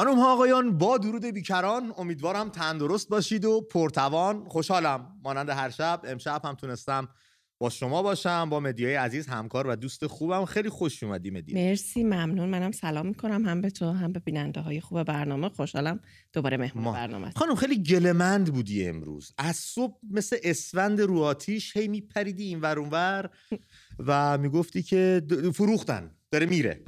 خانم ها آقایان با درود بیکران امیدوارم تندرست باشید و پرتوان. خوشحالم مانند هر شب امشب هم تونستم با شما باشم با مدیای عزیز همکار و دوست خوبم. خیلی خوش اومدی مدیا مرسی ممنون. منم سلام می‌کنم هم به تو هم به بیننده های خوب برنامه. خوشحالم دوباره مهمون ما- برنامه خانم خیلی گلمند بودی امروز. از صبح مثل اسفند رو آتیش هی میپریدی این ور اونور و می‌گفتی که فروختن. داره میره.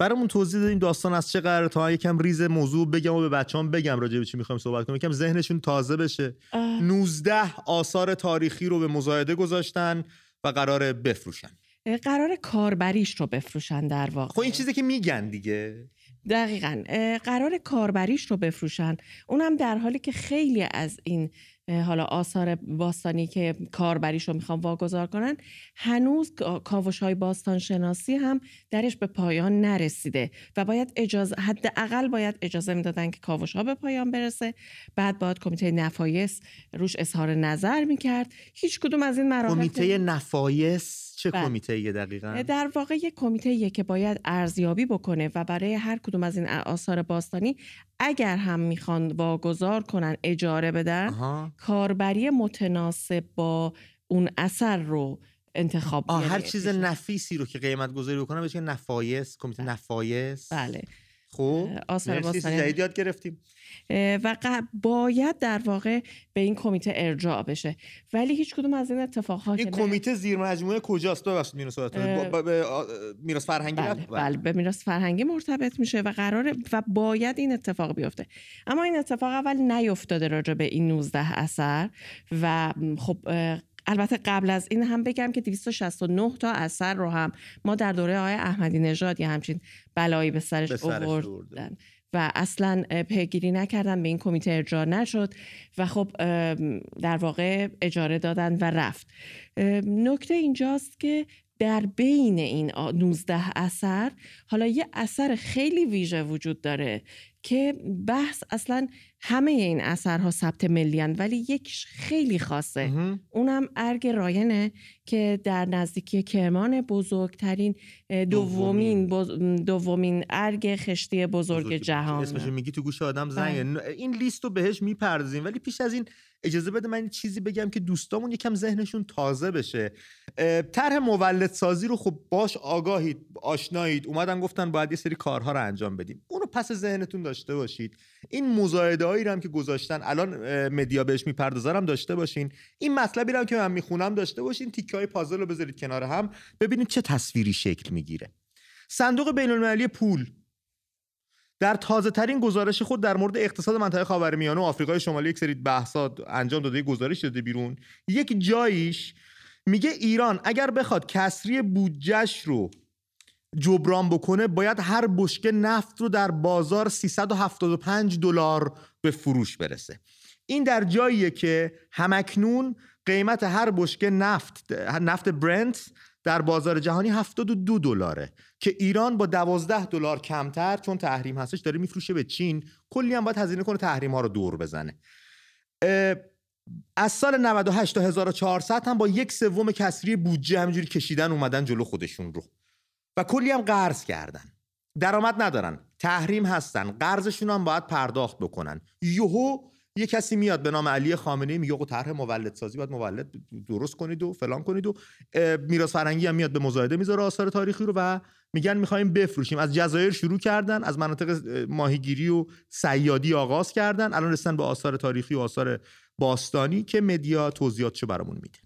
برامون توضیح دادیم داستان از چه قراره تا یکم ریز موضوع بگم و به بچه‌ام بگم راجع به چی می‌خوایم صحبت کنیم. یکم ذهنشون تازه بشه. اه، 19 آثار تاریخی رو به مزایده گذاشتن و قراره بفروشن. قرار کاربریش رو بفروشن در واقع. خب این چیزی که میگن دیگه. دقیقا. قرار کاربریش رو بفروشن. اونم در حالی که خیلی از این حالا آثار باستانی که کاربریش رو می‌خوان واگذار کنن هنوز کاوش های باستان شناسی هم درش به پایان نرسیده و باید اجازه حداقل باید اجازه می‌دادن که کاوش ها به پایان برسه. بعد باید کمیته نفایس روش اظهار نظر می‌کرد. هیچ کدوم از این مراحل کمیته نفایس چه بله. کمیته دقیقا؟ در واقع یک کمیته که باید ارزیابی بکنه و برای هر کدوم از این آثار باستانی اگر هم می‌خوان واگذار کنن اجاره بدن آها. کاربری متناسب با اون اثر رو انتخاب آه هر چیز نفیسی رو که قیمت گذاری بکنم بهش نفایس کمیته نفایس. بله. خب آثار باستانی. یاد گرفتیم. و باید در واقع به این کمیته ارجاع بشه. ولی هیچ کدوم از این اتفاقها این کمیته زیر مجموعه کجاست؟ ببخشید میراث اه، میراث فرهنگی بله؟ بله به میراث فرهنگی مرتبط میشه و قراره و باید این اتفاق بیفته. اما این اتفاق اول نیفتاده راجع به این 19 اثر و خب البته قبل از این هم بگم که 269 تا اثر رو هم ما در دوره آقای احمدی نژاد یه همچین بلایی به سرش سرش آوردن. و اصلا پیگیری نکردن به این کمیته ارجاع نشد و خب در واقع اجاره دادن و رفت نکته اینجاست که در بین این آ- 19 اثر حالا یه اثر خیلی ویژه وجود داره که بحث اصلا همه این اثرها ثبت ملیان ولی یکیش خیلی خاصه. اونم ارگ راینه که در نزدیکی کرمان بزرگترین دومین دومین. ارگ خشتی بزرگ بزرگ- جهان. اسمشو میگی تو گوش آدم بله. ن- این لیست رو بهش می‌پردازیم. ولی پیش از این اجازه بده من این چیزی بگم که دوستامون یکم ذهنشون تازه بشه. طرح مولد سازی رو خب باش آگاهید آشنایید. اومدن گفتن باید یه سری کارها رو انجام بدیم. اونو پس ذهنتون داشته باشید. این مزایده هایی هم که گذاشتن الان مدیا بهش می‌پردازن داشته باشین. این مطلبی هم که من می‌خونم داشته باشین تیکه های پازل رو بذارید کنار هم ببینید چه تصویری شکل می‌گیره. صندوق بین المللی پول. در تازه ترین گزارش خود در مورد اقتصاد منطقه خاورمیانه و آفریقای شمالی یک سری بحثات انجام داده گزارش داده بیرون. یک جاییش میگه ایران اگر بخواد کسری بودجهش رو جبران بکنه باید هر بشکه نفت رو در بازار 375 دلار به فروش برسه. این در جاییه که همکنون قیمت هر بشکه نفت نفت برنت در بازار جهانی 72 دلاره که ایران با 12 دلار کمتر چون تحریم هستش داره میفروشه به چین. کلی هم باید هزینه کنه تحریم ها رو دور بزنه. از سال 98 تا 1400 هم با یک سوم کسری بودجه همینجوری کشیدن اومدن جلو خودشون رو. و کلی هم قرض کردن. درآمد ندارن. تحریم هستن. قرضشون هم باید پرداخت بکنن. یهو یه کسی میاد به نام علی خامنه ای میگه آقا طرح مولد سازی باید مولد درست کنید و فلان کنید و میراث فرهنگی هم میاد به مزایده می‌ذاره آثار تاریخی رو و میگن می‌خوایم بفروشیم. از جزایر شروع کردن از مناطق اه، ماهیگیری و صیادی آغاز کردن. الان رسیدن به آثار تاریخی و آثار باستانی که مدیا توضیحاتشو برامون میده.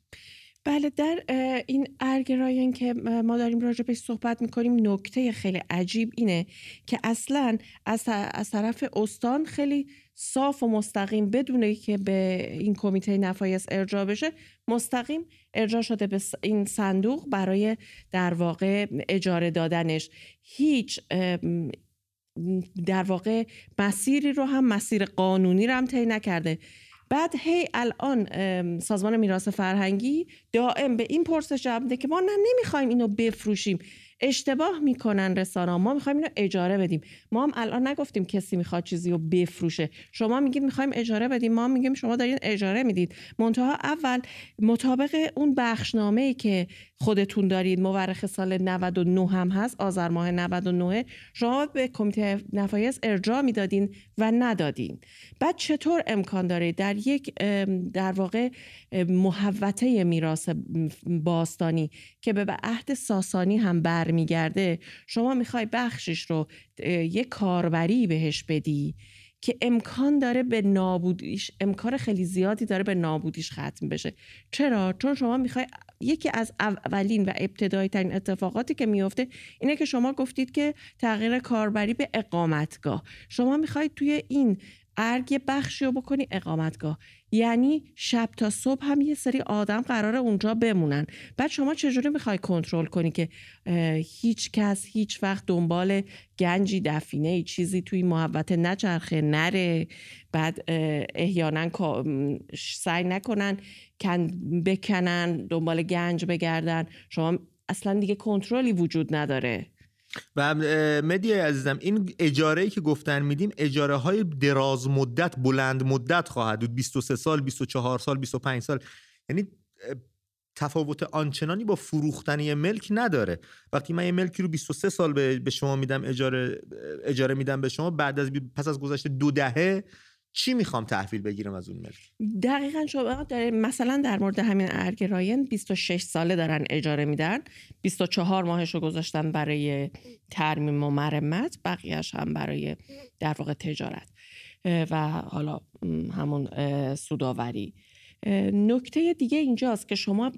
بله در این ارگ راین که ما داریم راجع بهش صحبت می‌کنیم نکته خیلی عجیب اینه که اصلا از, طرف استان خیلی صاف و مستقیم بدون که به این کمیته نفایس ارجاع بشه مستقیم ارجاع شده به این صندوق برای در واقع اجاره دادنش. هیچ در واقع مسیری رو هم مسیر قانونی رو هم طی نکرده. بعد هی الان سازمان میراث فرهنگی دائم به این پرسش جواب که ما نه نمی‌خوایم اینو بفروشیم. اشتباه می‌کنن رسانه ما می‌خوایم اینو اجاره بدیم. ما هم الان نگفتیم کسی می‌خواد چیزی رو بفروشه. شما میگید می‌خوایم اجاره بدیم. ما میگیم شما دارین اجاره می‌دید. منتها اول مطابق اون بخشنامه ای که خودتون دارید مورخ سال 99 هم هست آذر ماه 99 شما به کمیته نفایس ارجاع می‌دادین و ندادین. بعد چطور امکان داره در یک در واقع محوطه میراث باستانی که به عهد ساسانی هم برمیگرده شما می‌خوای بخشش رو یک کاربری بهش بدی که امکان داره به نابودیش امکان خیلی زیادی داره به نابودیش ختم بشه. چرا؟ چون شما می‌خوای یکی از اولین و ابتدایی ترین اتفاقاتی که میفته اینه که شما گفتید که تغییر کاربری به اقامتگاه. شما می‌خواید توی این ارگ بخشی رو بکنی اقامتگاه. یعنی شب تا صبح هم یه سری آدم قرار اونجا بمونن. بعد شما چجوری می‌خوای کنترل کنی که هیچ کس هیچ وقت دنبال گنجی دفینه چیزی توی محوطه نچرخه نره. بعد احیانا سعی نکنن کن بکنن دنبال گنج بگردن. شما اصلا دیگه کنترلی وجود نداره. و مدی عزیزم این اجاره ای که گفتن میدیم اجاره های دراز مدت بلند مدت خواهد بود. 23 سال 24 سال 25 سال. یعنی تفاوت آنچنانی با فروختنی ملک نداره. وقتی من یه ملکی رو 23 سال به شما میدم اجاره اجاره میدم به شما بعد از پس از گذشته دو دهه چی می‌خوام تحویل بگیرم از اون ملک؟ دقیقا شما داره مثلا در مورد همین ارگ راین 26 ساله دارن اجاره میدن. 24 ماهش رو گذاشتن برای ترمیم و مرمت بقیهش هم برای در واقع تجارت. و حالا همون سوداوری. نکته دیگه اینجاست که شما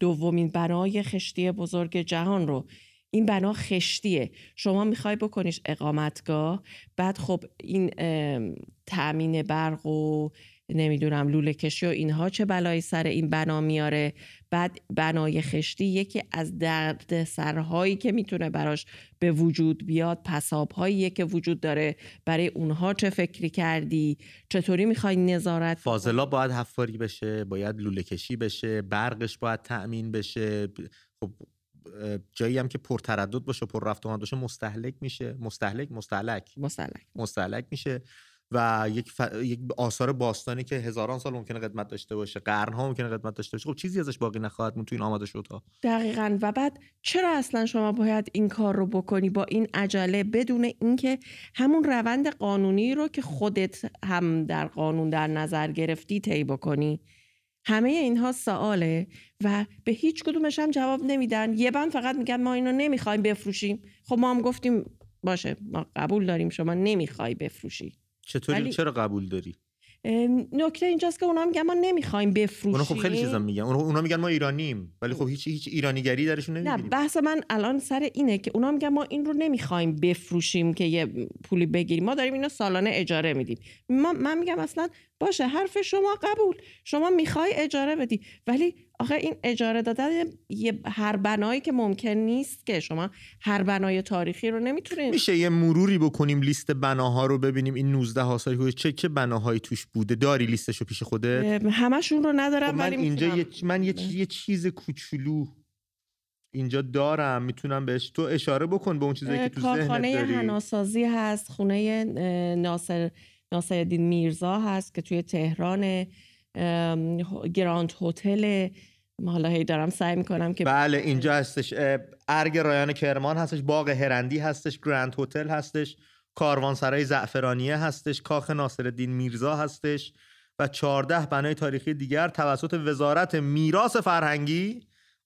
دومین بنای خشتی بزرگ جهان رو این بنا خشتیه. شما می‌خوای بکنیش اقامتگاه. بعد خب این تأمین برق و نمی‌دونم لوله کشی و اینها چه بلایی سر این بنا میاره. بعد بنای خشتی یکی از درد سرهایی که می‌تونه براش به وجود بیاد پسابهایی که وجود داره. برای اونها چه فکری کردی؟ چطوری می‌خوای نظارت فاضلا باید حفاری بشه باید لوله کشی بشه برقش باید تأمین بشه. خب جایی هم که پرتردد باشه پر رفت آمد باشه مستهلک میشه. مستهلک مستهلک مستهلک مستهلک میشه و یک, ف... یک آثار باستانی که هزاران سال ممکنه قدمت داشته باشه قرنها ممکنه قدمت داشته باشه. خب چیزی ازش باقی نخواهد مون تو این آماده شد ها. دقیقا. و بعد چرا اصلا شما باید این کار رو بکنی با این عجله بدون اینکه همون روند قانونی رو که خودت هم در قانون در نظر گرفتی طی بکنی؟ همه اینها سواله و به هیچ کدومش هم جواب نمیدن. یه بند فقط میگن ما اینو نمی‌خوایم بفروشیم. خب ما هم گفتیم باشه ما قبول داریم شما نمی‌خوای بفروشی. چطوری؟ چرا قبول داری؟ نکته اینجاست که اونا میگن ما نمی‌خوایم بفروشیم اونا خب خیلی چیزا میگن. اونا میگن ما ایرانیم ولی خب هیچ هیچ ایرانیگری درشون نمی‌بینیم. نه بحث من الان سر اینه که اونا میگن ما این رو نمی‌خوایم بفروشیم که یه پولی بگیریم. ما داریم اینو سالانه اجاره میدیم. من میگم اصلا باشه حرف شما قبول. شما می‌خوای اجاره بدی. ولی آخه این اجاره دادن یه هر بنایی که ممکن نیست که شما هر بنای تاریخی رو نمی‌تونید میشه یه مروری بکنیم لیست بناها رو ببینیم. این 19 آثاری چه چه بناهایی توش بوده؟ داری لیستشو پیش خودت؟ همشون رو ندارم خب من ولی اینجا یه من یه, یه چیز کوچولو اینجا دارم. می‌تونم بهش تو اشاره بکن به اون چیزی که تو ذهنت داری. کارخانه حناسازی هست خونه ناصر ناصرالدین میرزا هست که توی تهران گراند هتل. حالا هی دارم سعی می‌کنم که بله اینجا هستش. ارگ رایان کرمان هستش باغ هرندی هستش گراند هتل هستش کاروانسرای زعفرانیه هستش کاخ ناصرالدین میرزا هستش و 14 بنای تاریخی دیگر توسط وزارت میراث فرهنگی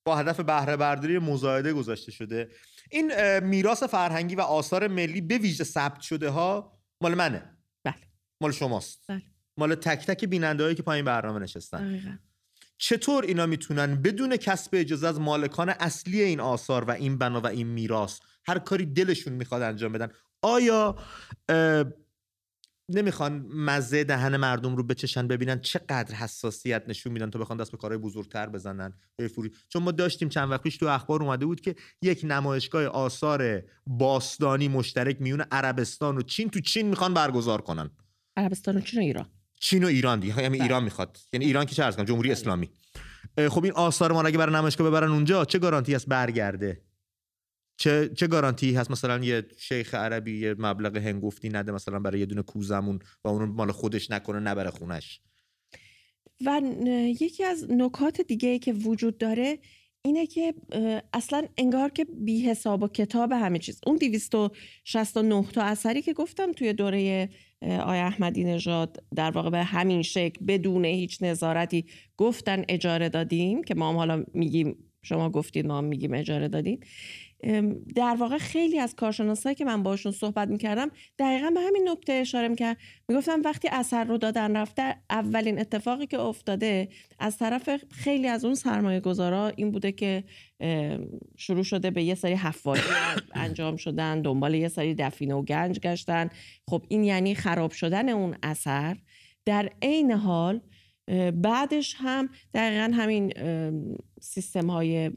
با هدف بهره برداری مزایده گذاشته شده. این میراث فرهنگی و آثار ملی به ویژه ثبت شده ها مال منه. مال شماست. بله. مال تک تک بیننده که پایین برنامه نشستن. چطور اینا می‌تونن بدون کسب اجازه از مالکان اصلی این آثار و این بنا و این میراث هر کاری دلشون می‌خواد انجام بدن؟ آیا نمی‌خوان مزه دهن مردم رو بچشن ببینن چقدر حساسیت نشون میدن تا بخوان دست به کارهای بزرگتر بزنن؟ فوری. چون ما داشتیم چند وقت پیش تو اخبار اومده بود که یک نمایشگاه آثار باستانی مشترک میون عربستان و چین تو چین می‌خوان برگزار کنن. عربستان و چین و ایران. چین و ایران دیگه. یعنی ایران می‌خواد. یعنی ایران که چه کنم؟ جمهوری بله. اسلامی. خب این آثار ما اگه برای نمایشگاه ببرن اونجا چه گارانتی هست برگرده؟ چه چه گارانتی هست؟ مثلا یه شیخ عربی یه مبلغ هنگفتی نده مثلا برای یه دونه کوزمون و اون مال خودش نکنه نبره خونش. و یکی از نکات دیگه ای که وجود داره اینه که اصلا انگار که بی حساب و کتاب همه چیز. اون 269 تا اثری که گفتم توی دوره آی احمدی نژاد در واقع به همین شکل بدون هیچ نظارتی گفتن اجاره دادیم که ما هم حالا میگیم شما گفتید ما میگیم اجاره دادید در واقع خیلی از کارشناسایی که من باشون صحبت می‌کردم دقیقا به همین نکته اشاره می‌کرد. می‌گفتم وقتی اثر رو دادن رفته اولین اتفاقی که افتاده از طرف خیلی از اون سرمایه گذارا این بوده که شروع شده به یه سری حفاظی انجام شدن دنبال یه سری دفینه و گنج گشتن. خب این یعنی خراب شدن اون اثر. در عین حال بعدش هم دقیقا همین سیستم های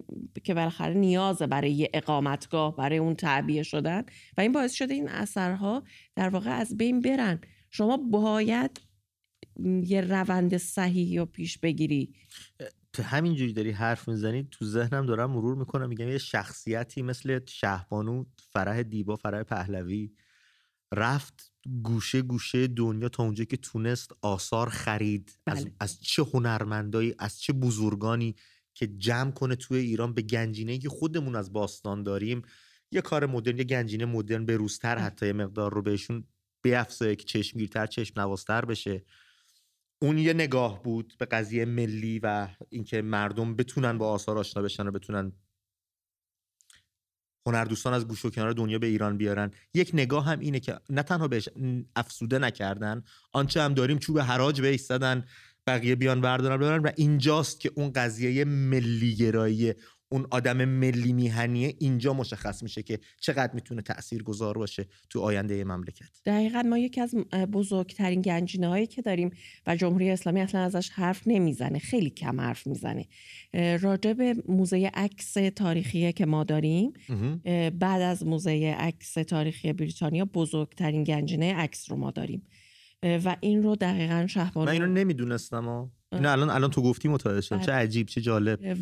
که بالاخره نیازه برای یه اقامتگاه برای اون تعبیه شدن و این باعث شده این اثرها در واقع از بین برن. شما باید یه روند صحیح رو پیش بگیری. همینجوری داری حرف می‌زنی تو ذهنم دارم مرور می‌کنم میگم یه شخصیتی مثل شهبانو فرح دیبا فرح پهلوی رفت گوشه گوشه دنیا تا اونجا که تونست آثار خرید. از, بله. از چه هنرمندایی از چه بزرگانی که جمع کنه توی ایران به گنجینه که خودمون از باستان داریم یه کار مدرن یه گنجینه مدرن به روزتر. حتی یه مقدار رو بهشون بیافزایه که چشمگیرتر چشم نوازتر بشه. اون یه نگاه بود به قضیه ملی و اینکه مردم بتونن با آثار آشنا بشن و بتونن هنردوستان از گوش و کنار دنیا به ایران بیارن. یک نگاه هم اینه که نه تنها بهش افسوده نکردن آنچه هم داریم چوب حراج به زدن بقیه بیان بردارن ببرن و اینجاست که اون قضیه ملیگرایی اون آدم ملی میهنیه اینجا مشخص میشه که چقدر می‌تونه تأثیر گذار باشه تو آینده مملکت. دقیقا ما یکی از بزرگترین گنجینه هایی که داریم و جمهوری اسلامی اصلا ازش حرف نمی‌زنه خیلی کم حرف می‌زنه. راجع به موزه عکس تاریخی که ما داریم بعد از موزه عکس تاریخی بریتانیا بزرگترین گنجینه عکس رو ما داریم. و این رو دقیقا شهبانو من اینو نمی‌دونستم اینو الان الان تو گفتی متوجه شدم. چه بله. عجیب چه جالب.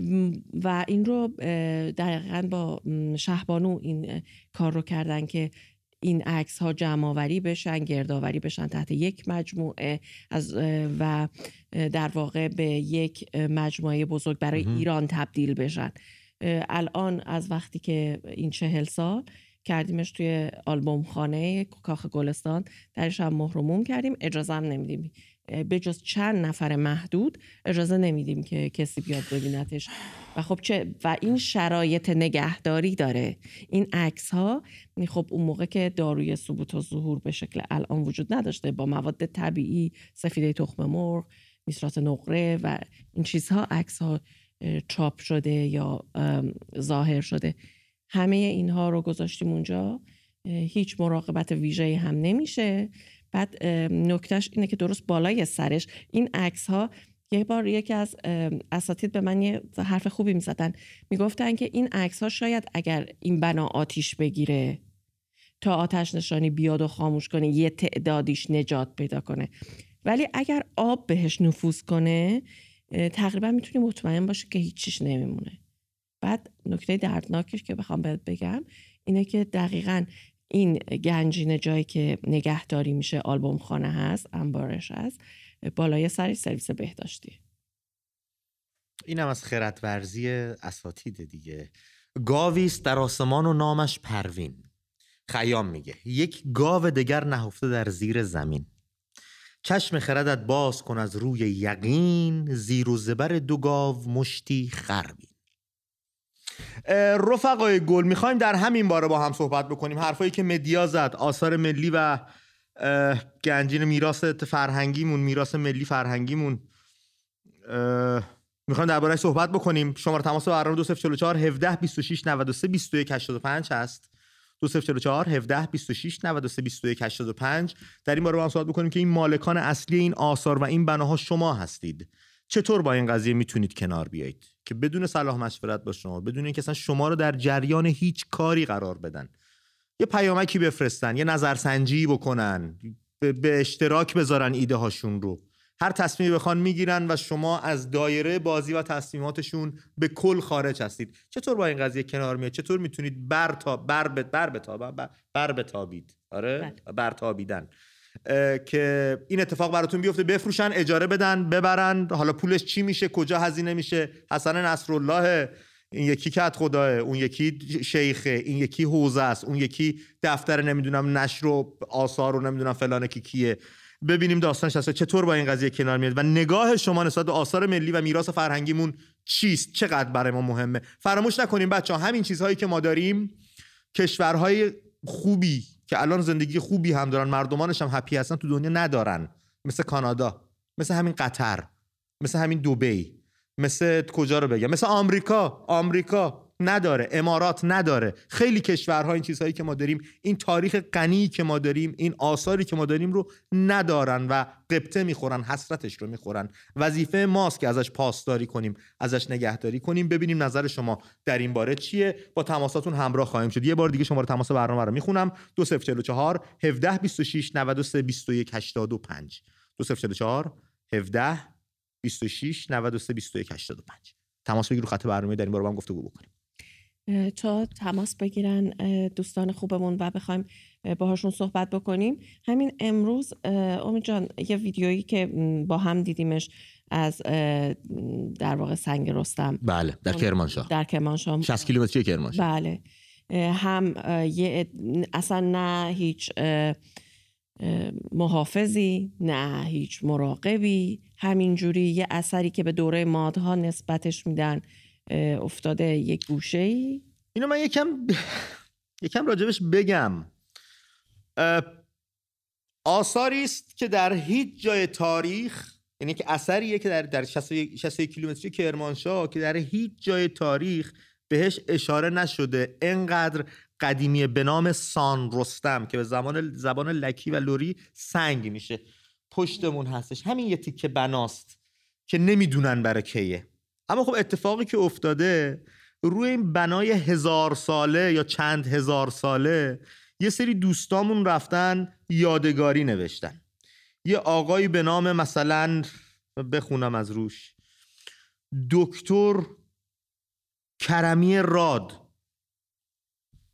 و این رو دقیقا با شهبانو این کار رو کردن که این عکس ها جمع آوری بشن گردآوری بشن تحت یک مجموعه از و در واقع به یک مجموعه بزرگ برای ایران تبدیل بشن. الان از وقتی که این چهل سال کردیمش توی آلبوم خانه کاخ گلستان. درش هم مهرموم کردیم. اجازه هم نمیدیم. به جز چند نفر محدود اجازه نمیدیم که کسی بیاد ببینتش. و خب چه و این شرایط نگهداری داره. این عکس ها خب اون موقع که داروی ثبوت و ظهور به شکل الان وجود نداشته با مواد طبیعی سفیده تخم مرغ میسرات نقره و این چیزها عکس ها چاپ شده یا ظاهر شده. همه اینها رو گذاشتیم اونجا. هیچ مراقبت ویژه هم نمیشه. بعد نکتهش اینه که درست بالای سرش این عکس ها یه بار یکی از اساتید به من یه حرف خوبی می‌زدن. می‌گفتن که این عکس ها شاید اگر این بنا آتیش بگیره تا آتش نشانی بیاد و خاموش کنه یه تعدادیش نجات پیدا کنه. ولی اگر آب بهش نفوذ کنه تقریبا می‌تونی مطمئن باشه که هیچیش نمیمونه. بعد نکته دردناکش که بخوام بهت بگم اینه که دقیقا این گنجینه جایی که نگهداری میشه آلبوم خانه هست انبارش هست بالای سری سرویس بهداشتی. اینم از خردورزی اساتید دیگه. گاویست در آسمان و نامش پروین. خیام میگه یک گاو دگر نهفته در زیر زمین. چشم خردت باز کن از روی یقین زیر و زبر دو گاو مشتی خربین رفقای گل می‌خوایم در همین باره با هم صحبت بکنیم. حرفایی که مدیا زد آثار ملی و گنجین میراث فرهنگیمون میراث ملی فرهنگیمون. می‌خوایم درباره صحبت بکنیم. شماره تماس برنامه 2044 17 26 93 21 85 هست. 2044 17 26 93 21 85 در این باره با هم صحبت بکنیم که این مالکان اصلی این آثار و این بناها شما هستید. چطور با این قضیه می‌تونید کنار بیایید؟ که بدون صلاح مشورت با شما بدون اینکه اصلا شما رو در جریان هیچ کاری قرار بدن. یه پیامکی بفرستن یه نظرسنجی بکنن به, اشتراک بذارن ایده هاشون رو. هر تصمیمی بخوان می‌گیرن و شما از دایره بازی و تصمیماتشون به کل خارج هستید. چطور با این قضیه کنار میاد چطور می‌تونید بر تا بر بر بر, بر بتابید؟ آره؟ بله. بر تابیدن. که این اتفاق براتون بیفته بفروشن اجاره بدن ببرن. حالا پولش چی میشه؟ کجا هزینه میشه؟ حسن نصرالله این یکی کت خداه اون یکی شیخه این یکی حوزه است اون یکی دفتر نمی‌دونم نشر و آثار و نمی‌دونم فلان کی کیه. ببینیم داستانش هست چطور با این قضیه کنار میاد. و نگاه شما نسبت به آثار ملی و میراث فرهنگیمون چیست؟ چقدر برای ما مهمه؟ فراموش نکنیم بچه همین چیزهایی که ما داریم کشورهای خوبی که الان زندگی خوبی هم دارن مردمانش هم هپی هستن تو دنیا ندارن. مثل کانادا مثل همین قطر مثل همین دوبی مثل کجا رو بگم؟ مثل آمریکا آمریکا. نداره امارات نداره. خیلی کشورها این چیزهایی که ما داریم این تاریخ غنی که ما داریم این آثاری که ما داریم رو ندارن و قبطه می‌خورن حسرتش رو می‌خورن. وظیفه ماست که ازش پاسداری کنیم ازش نگهداری کنیم. ببینیم نظر شما در این باره چیه. با تماساتون همراه خواهیم شد. یه بار دیگه شماره تماس برنامه رو می‌خونم. 2044 17 26 93 21 85 2044 17 26 93 21 85 تماس بگیر رو خط برنامه. در این باره با هم گفتگو بکنیم. تا تماس بگیرن دوستان خوبمون و بخوایم باهاشون صحبت بکنیم. همین امروز امید جان یه ویدیویی که با هم دیدیمش از در واقع سنگ رستم. بله در کرمانشاه. در کرمانشاه. 60 کیلومتری کرمانشاه. بله. هم یه اصلا نه هیچ محافظی نه هیچ مراقبی. همینجوری یه اثری که به دوره مادها نسبتش میدن. افتاده یک گوشه ای اینو من یکم یکم راجبش بگم. آثاری است که در هیچ جای تاریخ یعنی که اثریه که در در 60 کیلومتری کرمانشاه که در هیچ جای تاریخ بهش اشاره نشده. انقدر قدیمی به نام سان رستم که به زمان زبان لکی و لوری سنگ میشه. پشتمون هستش. همین یه تیکه بناست که نمی‌دونن برای کیه. اما خب اتفاقی که افتاده روی این بنای هزار ساله یا چند هزار ساله یه سری دوستامون رفتن یادگاری نوشتن. یه آقایی به نام مثلا بخونم از روش دکتر کرمی راد.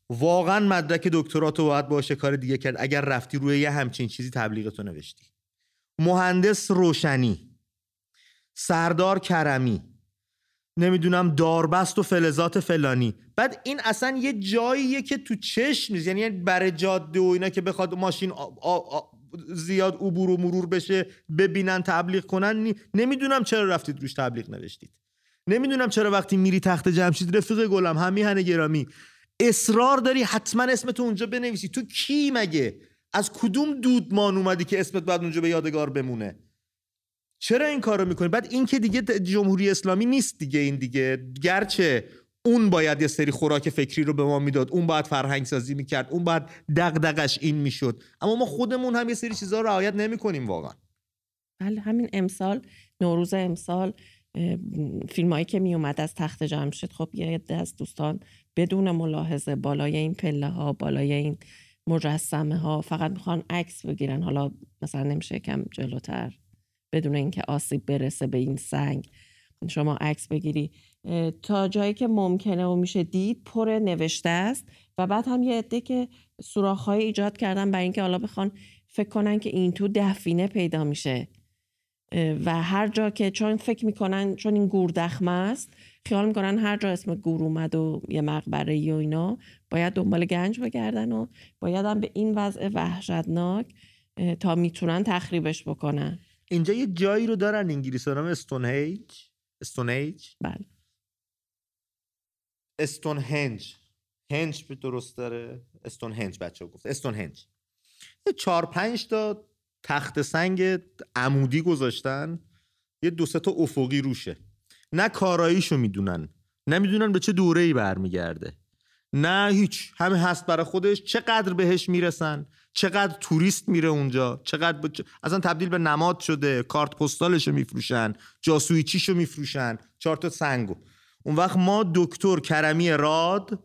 واقعا مدرک دکتراتو باید باشه کار دیگه کرد. اگر رفتی روی یه همچین چیزی تبلیغتو نوشتی. مهندس روشنی. سردار کرمی. نمی‌دونم داربست و فلزات فلانی. بعد این اصلا یه جاییه که تو چشم نیست. یعنی برای جاده و اینا که بخواد ماشین زیاد عبور و مرور بشه ببینن تبلیغ کنن نمی‌دونم چرا رفتید روش تبلیغ نوشتید. نمی‌دونم چرا وقتی میری تخت جمشید رفیق گلم هم میهن گرامی اصرار داری حتما اسمتو اونجا بنویسی. تو کی مگه؟ از کدوم دودمان اومدی که اسمت بعد اونجا به یادگار بمونه؟ چرا این کارو می‌کنی؟ بعد این که دیگه جمهوری اسلامی نیست دیگه این دیگه. گرچه اون باید یه سری خوراک فکری رو به ما می‌داد اون باید فرهنگ سازی می‌کرد اون باید دغدغش این می‌شد. اما ما خودمون هم یه سری چیزها رعایت نمی‌کنیم واقعا. بله همین امسال نوروز امسال فیلم هایی که می اومد از تخت جمشید خب یه عده از دوستان بدون ملاحظه بالای این پله ها بالای این مجسمه ها فقط می‌خوان عکس بگیرن. حالا مثلا نمیشه کم جلوتر. بدون اینکه آسیب برسه به این سنگ. شما عکس بگیری. تا جایی که ممکنه و میشه دید پر نوشته است. و بعد هم یه عده که سوراخ‌های ایجاد کردن برای اینکه حالا بخوان فکر کنن که این تو دفینه پیدا میشه. و هر جا که چون فکر می‌کنن چون این گوردخمه است خیال می‌کنن هر جا اسم گور اومد و یه مقبره و اینا باید دنبال گنج بگردن و باید هم به این وضع وحشتناک تا می‌تونن تخریبش بکنن. اینجا یه جایی رو دارن انگلیسی نام استونهیج استونهیج بله. استونهنج هنج به درست داره. استونهنج بچه گفت. استونهنج چهار پنج تا تخت سنگ عمودی گذاشتن. یه دو تا افقی روشه. نه کاراییشو می‌دونن. نمی‌دونن به چه دوره ای برمیگرده. نه هیچ. همه هست برای خودش. چقدر بهش می‌رسن؟ چقدر توریست میره اونجا؟ چقدر اصلا تبدیل به نماد شده. کارت پستالش رو میفروشن. جاسویچیش رو میفروشن. چهار تا سنگو. اون وقت ما دکتر کرمی راد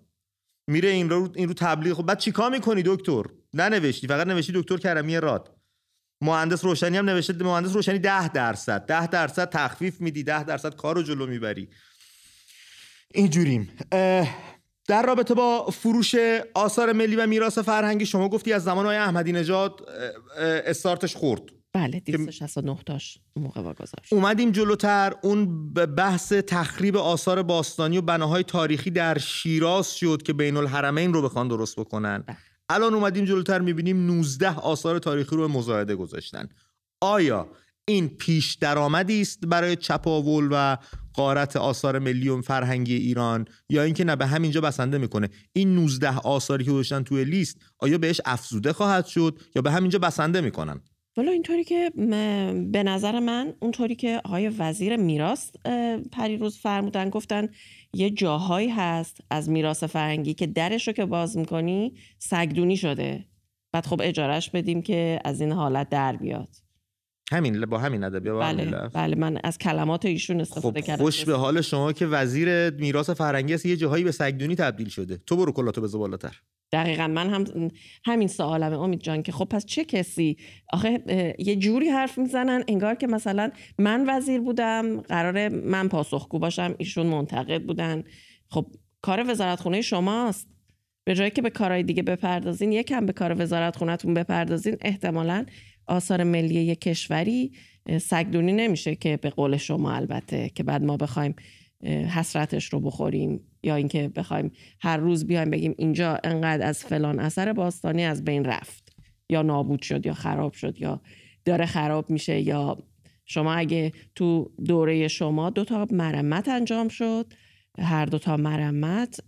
میره این رو این رو تبلیغ. بعد چیکار می‌کنی دکتر؟ ننوشتی. فقط نوشتی دکتر کرمی راد. مهندس روشنی هم نوشته مهندس روشنی ده درصد. ده درصد تخفیف میدی. ده درصد کار رو جلو می‌بری. اینجوریم. در رابطه با فروش آثار ملی و میراث فرهنگی شما گفتی از زمان های احمدی نژاد استارتش خورد. بله 269 تاش موقع گذاشت. اومدیم جلوتر اون بحث تخریب آثار باستانی و بناهای تاریخی در شیراز شد که بین الحرمین رو بخوان درست بکنن. بله. الان اومدیم جلوتر می‌بینیم 19 آثار تاریخی رو مزایده گذاشتن. آیا این پیش درآمدی است برای چپاول و قارت آثار ملی و فرهنگی ایران یا اینکه نه به همینجا بسنده می‌کنه. این 19 آثاری که گذاشتن توی لیست آیا بهش افزوده خواهد شد؟ یا به همینجا بسنده می‌کنن؟ والا اینطوری که به نظر من اونطوری که آقای وزیر میراث پریروز فرمودن گفتن یه جاهایی هست از میراث فرهنگی که درش رو که باز می‌کنی سگدونی شده. بعد خب اجارش بدیم که از این حالت در بیاد. همین با همین ادبی بله بله من از کلمات ایشون استفاده خب کردم. خوش به حال شما که وزیر میراث فرهنگی است یه جاهایی به سگدونی تبدیل شده. تو برو کلاتو بذار بالاتر. دقیقا من هم همین سوالمه امید جان که خب پس چه کسی؟ آخه یه جوری حرف می‌زنن انگار که مثلا من وزیر بودم قرار من پاسخگو باشم ایشون منتقد بودن. خب کار وزارت خونه شماست. به جایی که به کارهای دیگه بپردازین یکم به کار وزارت خونتون بپردازین احتمالا آثار ملی یک کشوری سگدونی نمیشه که به قول شما البته که بعد ما بخوایم حسرتش رو بخوریم یا اینکه بخوایم هر روز بیایم بگیم اینجا انقدر از فلان اثر باستانی از بین رفت یا نابود شد یا خراب شد یا داره خراب میشه یا شما اگه تو دوره شما دو تا مرمت انجام شد هر دو تا مرمت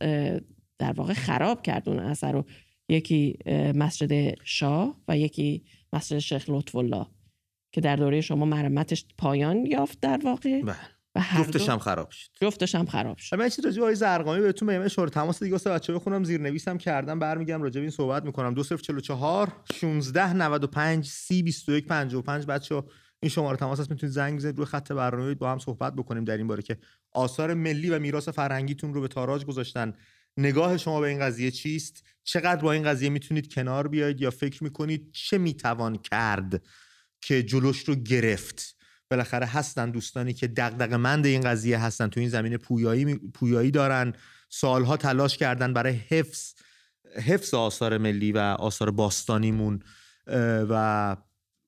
در واقع خراب کرد اون اثر رو یکی مسجد شاه و یکی مسجد شیخ لطف الله که در دوره شما مرمتش پایان یافت در واقع بله. و جفتش هم خراب شد. جفتش هم خراب شد. من چیز راجع به زرقامی بهتون بگم اشاره تماس دیگه واسه بچه‌ها بخونم زیرنویسم کردم برمیگم راجع به این صحبت می‌کنم. 2044 16 95 30 21 55 بچه‌ها این شماره تماس هست می‌تونید زنگ بزنید روی خط برنامه با هم صحبت بکنیم در این باره که آثار ملی و میراث فرهنگیتون رو به تاراج گذاشتن. نگاه شما به این قضیه چیست؟ چقدر با این قضیه می‌تونید کنار بیاید یا فکر می‌کنید چه می‌توان کرد که جلوش رو گرفت؟ بالاخره هستن دوستانی که دغدغه‌مند این قضیه هستن تو این زمینه پویایی پویایی دارن سالها تلاش کردن برای حفظ حفظ آثار ملی و آثار باستانیمون و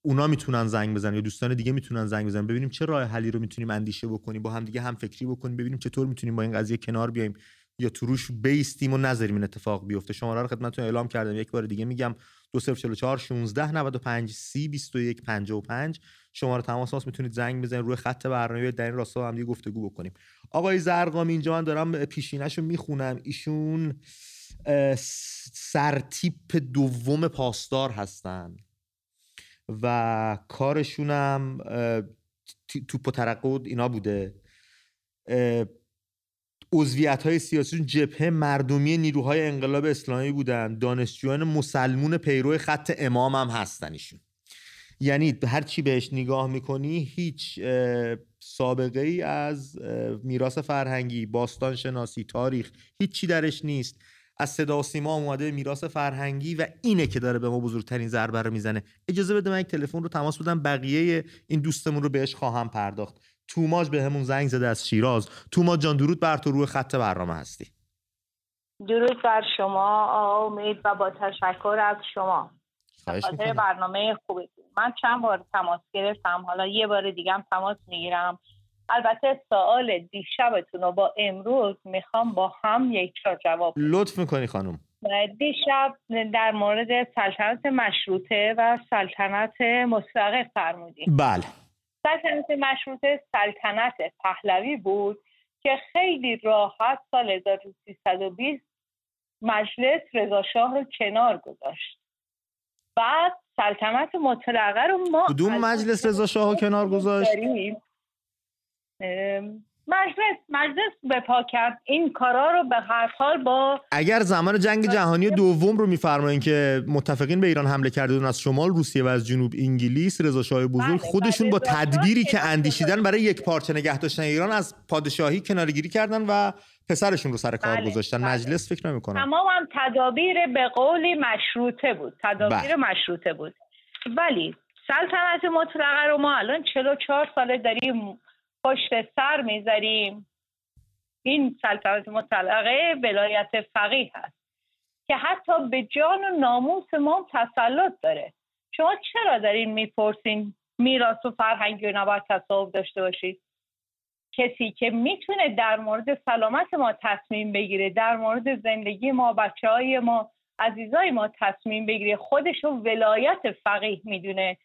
اونا می‌تونن زنگ بزنن یا دوستان دیگه می‌تونن زنگ بزنن. ببینیم چه راه حلی رو می‌تونیم اندیشه بکنیم با هم دیگه هم فکری بکنیم ببینیم چطور می‌تونیم با این قضیه کنار بیایم. یا تو روش بیستیم و نذاریم این اتفاق بیفته. شماره رو خدمتتون اعلام کردم. یک بار دیگه میگم 2044 16 95 30 21 55 شماره تماس هاست. می‌تونید زنگ بزنید. روی خط برنامه در این راستا هم دیگه گفتگو بکنیم. آقای زرقامی اینجا من دارم پیشینش رو می‌خونم. ایشون سرتیپ دوم پاسدار هستن. و کارشونم توپ و ترقود اینا بوده. عضویت های سیاسی جبهه مردمی نیروهای انقلاب اسلامی بودن دانشجویان مسلمون پیرو خط امام هم هستن ایشون. یعنی هر چی بهش نگاه می‌کنی هیچ سابقه ای از میراث فرهنگی باستان شناسی تاریخ هیچی درش نیست. از صدا و سیما اومده میراث فرهنگی و اینه که داره به ما بزرگترین ضربه رو می‌زنه. اجازه بده من یک تلفن رو تماس بدم بقیه این دوستمون رو بهش خواهم پرداخت. توماج به همون زنگ زده از شیراز. توماج جان درود بر تو روی خط برنامه هستی. درود بر شما آقا امید و با تشکر از شما. خاطر برنامه خوبی من چند بار تماس گرفتم. حالا یه بار دیگه هم تماس می‌گیرم. البته سوال دیشبتون رو با امروز می‌خوام با هم یک جواب لطف می‌کنی خانم. دیشب در مورد سلطنت مشروطه و سلطنت مستقل فرمودیم. بله. سلطنت مشروطه سلطنت پهلوی بود که خیلی راحت سال 1320 مجلس رضاشاه رو کنار گذاشت. بعد سلطنت مطلقه رو ما کدوم مجلس رضا شاه کنار گذاشت؟ مجلس مجلس بپا کرد. این کارا رو به هر حال با اگر زمان جنگ جهانی دوم رو میفرمایین که متفقین به ایران حمله کرده از شمال روسیه و از جنوب انگلیس رضا شاه بزرگ بله، خودشون با تدبیری که اندیشیدن برای یک پارچه نگه داشتن ایران از پادشاهی کنارگیری کردن و پسرشون رو سر کار بله، گذاشتن. بله. مجلس فکر نمی‌کنم. تمام هم تدابیر به قولی مشروطه بود. تدابیر بله. مشروطه بود. ولی سلطنت مطلقه رو ما الان 44 ساله داریم پشت سر می‌ذاریم. این سلطنت مطلقه ولایت فقیه هست که حتی به جان و ناموس ما تسلط داره. شما چرا دارین می‌پرسین میراث و فرهنگی و نباید تصاحب داشته باشید؟ کسی که می‌تونه در مورد سلامت ما تصمیم بگیره در مورد زندگی ما بچه های ما عزیزای ما تصمیم بگیره خودش رو ولایت فقیه می‌دونه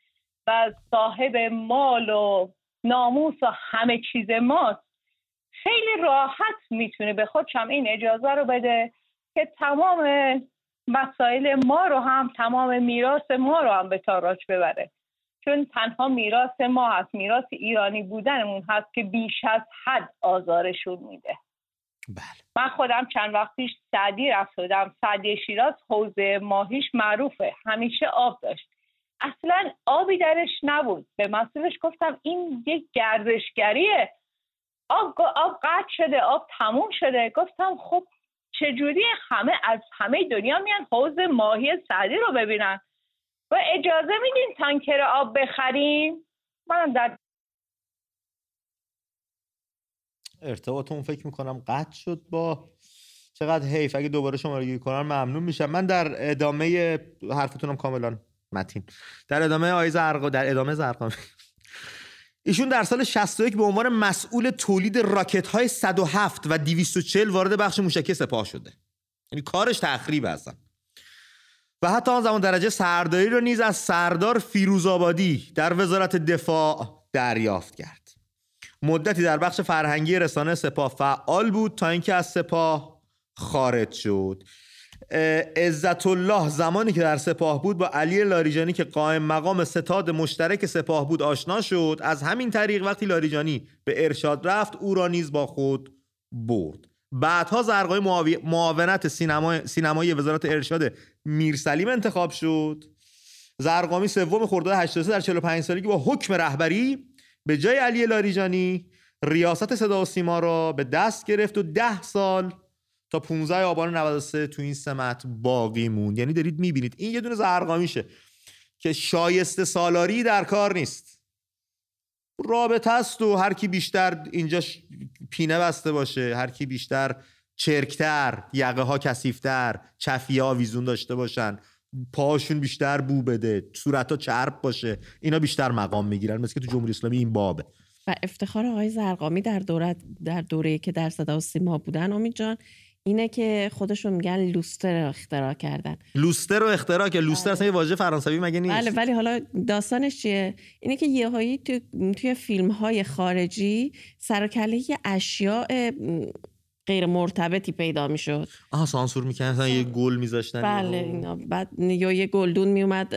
و صاحب مال و ناموس و همه چیز ماست. خیلی راحت می‌تونه به خودشم این اجازه رو بده که تمام مسائل ما رو هم تمام میراث ما رو هم به تاراج ببره. چون تنها میراث ما هست میراث ایرانی بودنمون هست که بیش از حد آزارشون میده. بله. من خودم چند وقت پیش سعدی رفت بودم سعدی شیراز حوزه ماهیش معروفه. همیشه آب داشت. اصلا آبی درش نبود. به مسئولش گفتم این یک گردشگریه. آب, آب قطع شده آب تموم شده. گفتم خب چجوری همه از همه دنیا میان حوز ماهی سعدی رو ببینن؟ و اجازه میدین تانکر آب بخریم؟ من در ارتباطمون فکر می‌کنم قطع شد با چقدر حیف. اگه دوباره شما رو کنن ممنون میشم. من در ادامه حرفتونم کاملا. متین. در ادامه آیه زرقا در ادامه زرقا ایشون در سال 61 به عنوان مسئول تولید راکت های 107 و 240 وارد بخش موشکی سپاه شده. یعنی کارش تخریب هستن. و حتی آن زمان درجه سرداری رو نیز از سردار فیروز آبادی در وزارت دفاع دریافت کرد. مدتی در بخش فرهنگی رسانه سپاه فعال بود تا اینکه از سپاه خارج شد. عزت الله زمانی که در سپاه بود با علی لاریجانی که قائم مقام ستاد مشترک سپاه بود آشنا شد از همین طریق وقتی لاریجانی به ارشاد رفت او را نیز با خود برد. بعدها زرقای معاونت سینما... سینمایی وزارت ارشاد میرسلیم انتخاب شد. زرقامی سوم خرداد 83 در 45 سالگی با حکم رهبری به جای علی لاریجانی ریاست صدا و سیما را به دست گرفت و ده سال تا 15 آبان 93 تو این سمت باقی موند. یعنی دارید می‌بینید. این یه دونه زرقامیشه که شایسته سالاری در کار نیست. رابطه است و هر کی بیشتر اینجا پینه بسته باشه هر کی بیشتر چرکتر یقه ها کسیفتر چفیه ها ویزون داشته باشن پاشون بیشتر بو بده صورت ها چرب باشه اینا بیشتر مقام می‌گیرن. مثل که تو جمهوری اسلامی این بابه. و افتخار آقای زرقامی در دوره در دوره که در صدا و سیما بودن امید جان اینه که خودشون میگن لوستر رو اختراع کردن. لوستر رو اختراع که لوستر اصلا یه واژه فرانسوی مگه نیست؟ بله ولی حالا داستانش چیه؟ اینه که یهایی تو توی فیلم های خارجی سرکله اشیاء غیر مرتبطی پیدا می‌شد. آها سانسور می‌کنن یه گل میذاشتن. بله اینا. بعد یا یه گلدون میومد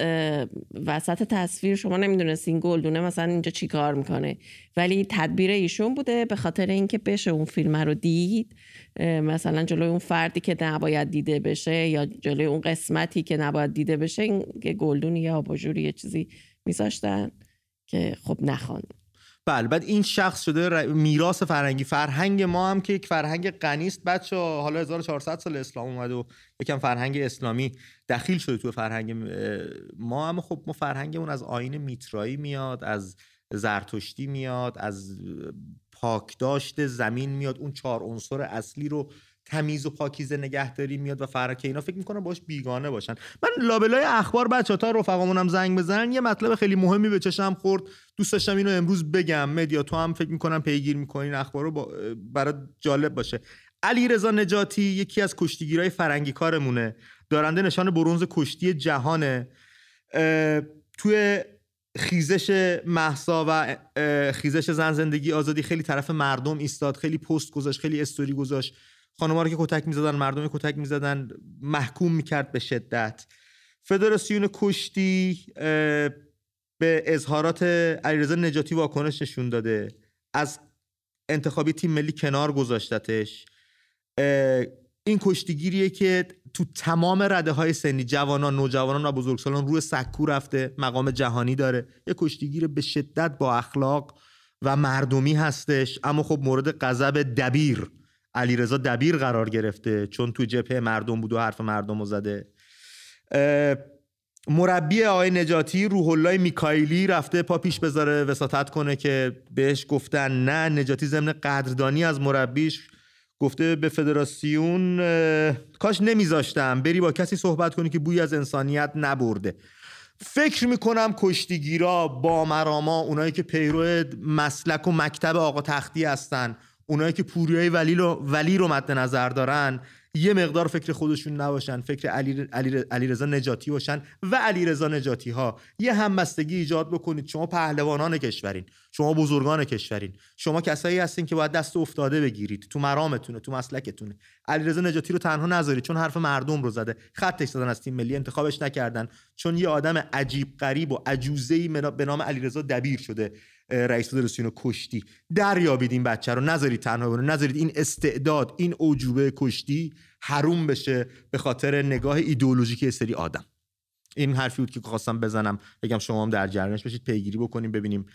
وسط تصویر شما نمی‌دونست این گلدونه مثلا اینجا چی کار می‌کنه. ولی تدبیر ایشون بوده به خاطر اینکه بشه اون فیلم رو دید. مثلا جلوی اون فردی که نباید دیده بشه یا جلوی اون قسمتی که نباید دیده بشه این گلدون یا آباژور یه چیزی میذاشتن که خب نخوان. بله بعد این شخص شده میراث فرهنگی. فرهنگ ما هم که یک فرهنگ غنی است بچه حالا 1400 سال اسلام اومده و یکم فرهنگ اسلامی دخیل شده تو فرهنگ ما هم خب ما فرهنگمون از آین میترایی میاد از زرتشتی میاد از پاکداشت زمین میاد اون چهار عنصر اصلی رو تمیز و پاکیزه نگهداری میاد و فرق اینا فکر می‌کنم باش بیگانه باشن. من لابلای اخبار بچه تا رفقامونم زنگ بزنن یه مطلب خیلی مهمی به چشم خورد. دوست داشتم اینو امروز بگم. مدیا تو هم فکر می‌کنم پیگیر می‌کنین اخبار رو برای جالب باشه. علی رضا نجاتی یکی از کشتیگیرای فرنگی کارمونه. دارنده نشان برونز کشتی جهانه. توی خیزش محسا و خیزش زن زندگی آزادی خیلی طرف مردم ایستاد خیلی پست گذاشت خیلی استوری گذاشت. خانم‌ها رو که کتک می‌زدن مردم کتک می‌زدن محکوم می‌کرد به شدت. فدراسیون کشتی به اظهارات علیرضا نجاتی واکنش نشون داده. از انتخابی تیم ملی کنار گذاشتتش. این کشتیگیریه که تو تمام رده های سنی جوانان نوجوانان و بزرگسالان روی سکو رفته مقام جهانی داره. یه کشتیگیر به شدت با اخلاق و مردمی هستش. اما خب مورد غضب دبیر علیرضا دبیر قرار گرفته چون تو جبهه مردم بود و حرف مردم رو زده. مربی آقای نجاتی روح الله میکایلی رفته پا پیش بذاره وساطت کنه که بهش گفتن نه نجاتی ضمن قدردانی از مربیش گفته به فدراسیون کاش نمیذاشتم بری با کسی صحبت کنی که بوی از انسانیت نبرده. فکر می‌کنم کشتیگیرا با مراما اونایی که پیرو مسلک و مکتب آقا تختی هستن اونایی که پوریای ولی رو, ولی رو مد نظر دارن یه مقدار فکر خودشون نباشن فکر علی, علی, رضا نجاتی باشن و علی رضا نجاتی ها یه همبستگی ایجاد بکنید. شما پهلوانان کشورین. شما بزرگان کشورین. شما کسایی هستین که باید دست افتاده بگیرید. تو مرامتونه تو مسلکتونه. علی رضا نجاتی رو تنها نذارید. چون حرف مردم رو زده. خطش زدن از تیم ملی. انتخابش نکردن. چون یه آدم عجیب غریب و عجوزه‌ای به نام علیرضا دبیر شده. رئیس فدراسیون کشتی. دریابید این بچه رو. نذارید تنها بونه نذارید این استعداد این اوجوبه کشتی حروم بشه به خاطر نگاه ایدئولوژیک سری آدم. این حرفی بود که خواستم بزنم. بگم شما هم در جریانش بشید پیگیری بکنیم ببینیم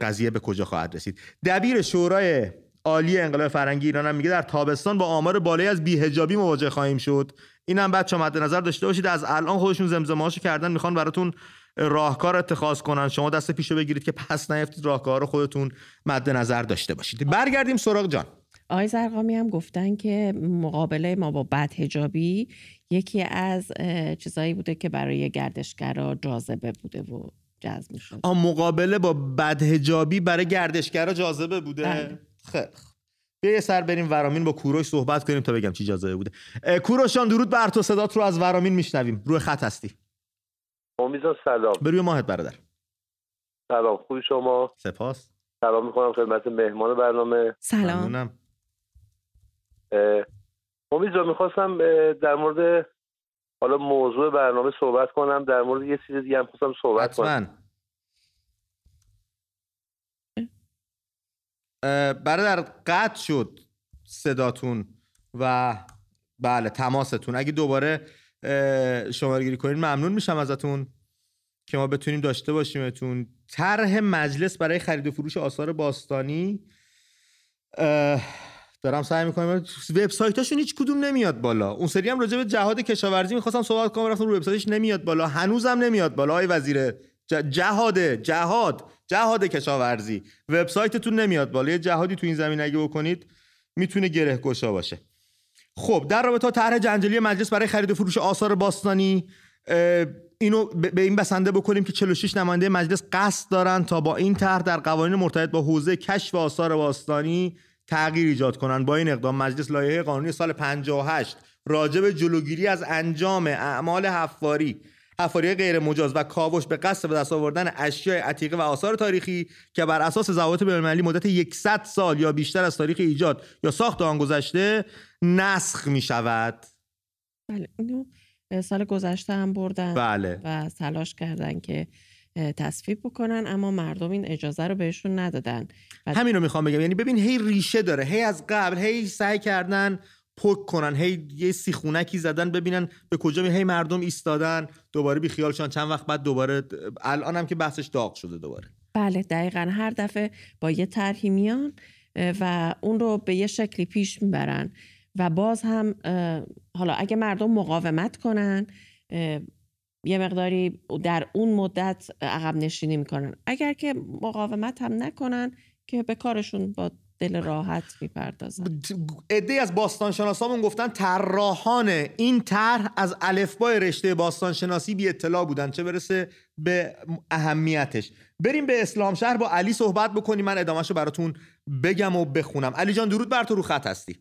قضیه به کجا خواهد رسید. دبیر شورای عالی انقلاب فرنگی ایران هم میگه در تابستان با آمار بالایی از بیهجابی مواجه خواهیم شد. اینم بچه مد نظر داشته باشید. از الان خودشون زمزمه‌هاشو کردن می‌خوان براتون راهکار اتخاذ کنن. شما دست پیشو بگیرید که پس نیفتید راهکار رو خودتون مد نظر داشته باشید. برگردیم سراغ جان. آقای زرقامی هم گفتن که مقابله ما با بد هجابی یکی از چیزایی بوده که برای گردشگرا جاذبه بوده و جذب می‌شد. مقابله با بد هجابی برای گردشگرا جاذبه بوده؟ بله. خیلی بیا یه سر بریم ورامین با کوروش صحبت کنیم تا بگم چی جاذبه بوده. کوروشان درود بر تو. صدات رو از ورامین میشنویم. روی خط هستی. امیدوار سلام. بروی ماهت برادر. سلام خوبی شما؟ سپاس. سلام می‌کنم خدمت مهمان برنامه. سلام. امید جا می‌خواستم در مورد حالا موضوع برنامه صحبت کنم در مورد یه چیز دیگه هم خواستم صحبت حتما. کنم برادر قطع شد صداتون و بله تماستون. اگه دوباره شماره گیری کنین ممنون میشم ازتون که ما بتونیم داشته باشیمتون. طرح مجلس برای خرید و فروش آثار باستانی. دارم سعی می‌کنم. وبسایتاشون هیچ کدوم نمیاد بالا. اون سری هم راجع به جهاد کشاورزی می‌خواستم صحبت کنم رفتم رو وبسایتش نمیاد بالا. هنوزم نمیاد بالا آقای وزیر جهاد جهاد جهاد کشاورزی. وبسایتتون نمیاد بالا. یه جهادی تو این زمین اگه بکنید می‌تونه گره گشا باشه. خب در رابطه طرح جنجالی مجلس برای خرید و فروش آثار باستانی اینو به این بسنده بکنیم که 46 نماینده مجلس قصد دارن تا با این طرح در قوانین مرتبط با حوزه کشف آثار باستانی تغییر ایجاد کنن. با این اقدام مجلس لایحه قانونی سال 58 راجع جلوگیری از انجام اعمال حفاری حفاری غیر مجاز و کاوش به قصد به دست آوردن اشیاء عتیقه و آثار تاریخی که بر اساس ضوابط بین‌المللی مدت 100 سال یا بیشتر از تاریخ ایجاد یا ساخت آن گذشته نسخ می شود بله اینو سال گذشته هم بردن بله. و تلاش کردن که تصویب بکنن اما مردم این اجازه رو بهشون ندادن. همین رو می‌خوام بگم. یعنی ببین هی ریشه داره هی از قبل هی سعی کردن پک کنن هی یه سیخونکی زدن ببینن به کجا می هی مردم ایستادن. دوباره بی خیالشان چند وقت بعد دوباره الان هم که بحثش داغ شده دوباره. بله دقیقا. هر دفعه با یه طرحی میان و اون رو به یه شکلی پیش می‌برن. و باز هم حالا اگه مردم مقاومت کنن یه مقداری در اون مدت عقب نشینی می‌کنن. اگر که مقاومت هم نکنن که به کارشون با دل راحت می‌پردازن عده از باستانشناسامون گفتن طراحان این طرح از الفبای رشته باستانشناسی بی اطلاع بودن. چه برسه به اهمیتش. بریم به اسلام شهر با علی صحبت بکنیم. من ادامهشو براتون بگم و بخونم. علی جان درود بر تو رو خط هستی.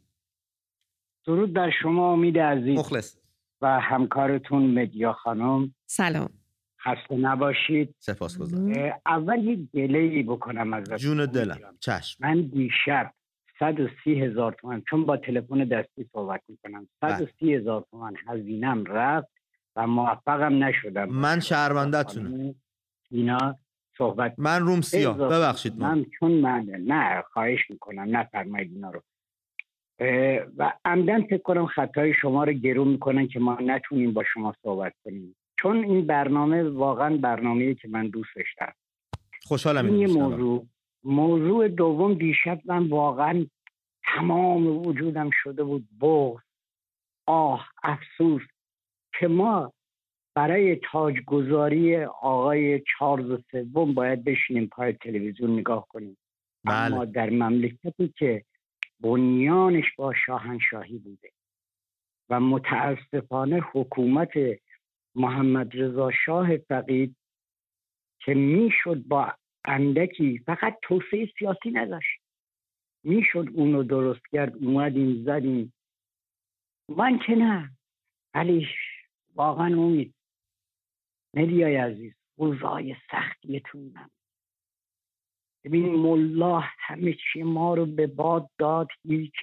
درود بر شما امید عزیز. مخلص. و همکارتون مدیا خانم. سلام. خسته نباشید. سپاس اول یک دلی بکنم از جون دلم. چشم. من دیشب 130 هزار تومن چون با تلفن دستی صحبت می‌کنم. 130 بله. هزار تومن هزینم رفت و موفقم نشدم. من شهروندتونم. اینا صحبت من روم سیاه. ببخشید من چون من نه خواهش می‌کنم نفرمایید اینا رو. و عمدن فکر کنم خطای شما رو گرو می‌کنن که ما نتونیم با شما صحبت کنیم. چون این برنامه واقعا برنامه‌ای که من دوست داشتم. خوشحالم این موضوع. موضوع دوم دیشب من واقعا تمام وجودم شده بود بغض آه افسوس که ما برای تاجگذاری آقای چارلز سوم باید بشینیم پای تلویزیون نگاه کنیم. بله. اما در مملکتی که بنیانش با شاهنشاهی بوده و متاسفانه حکومت محمد رضا شاه فقید که می‌شد با اندکی فقط توسعه سیاسی نداشت می‌شد اونو درست کرد اومدیم زدیم. من که نه. ولی واقعا امید. ملیای عزیز سختیتون من ببین ملا همه چی ما رو به باد داد هیچ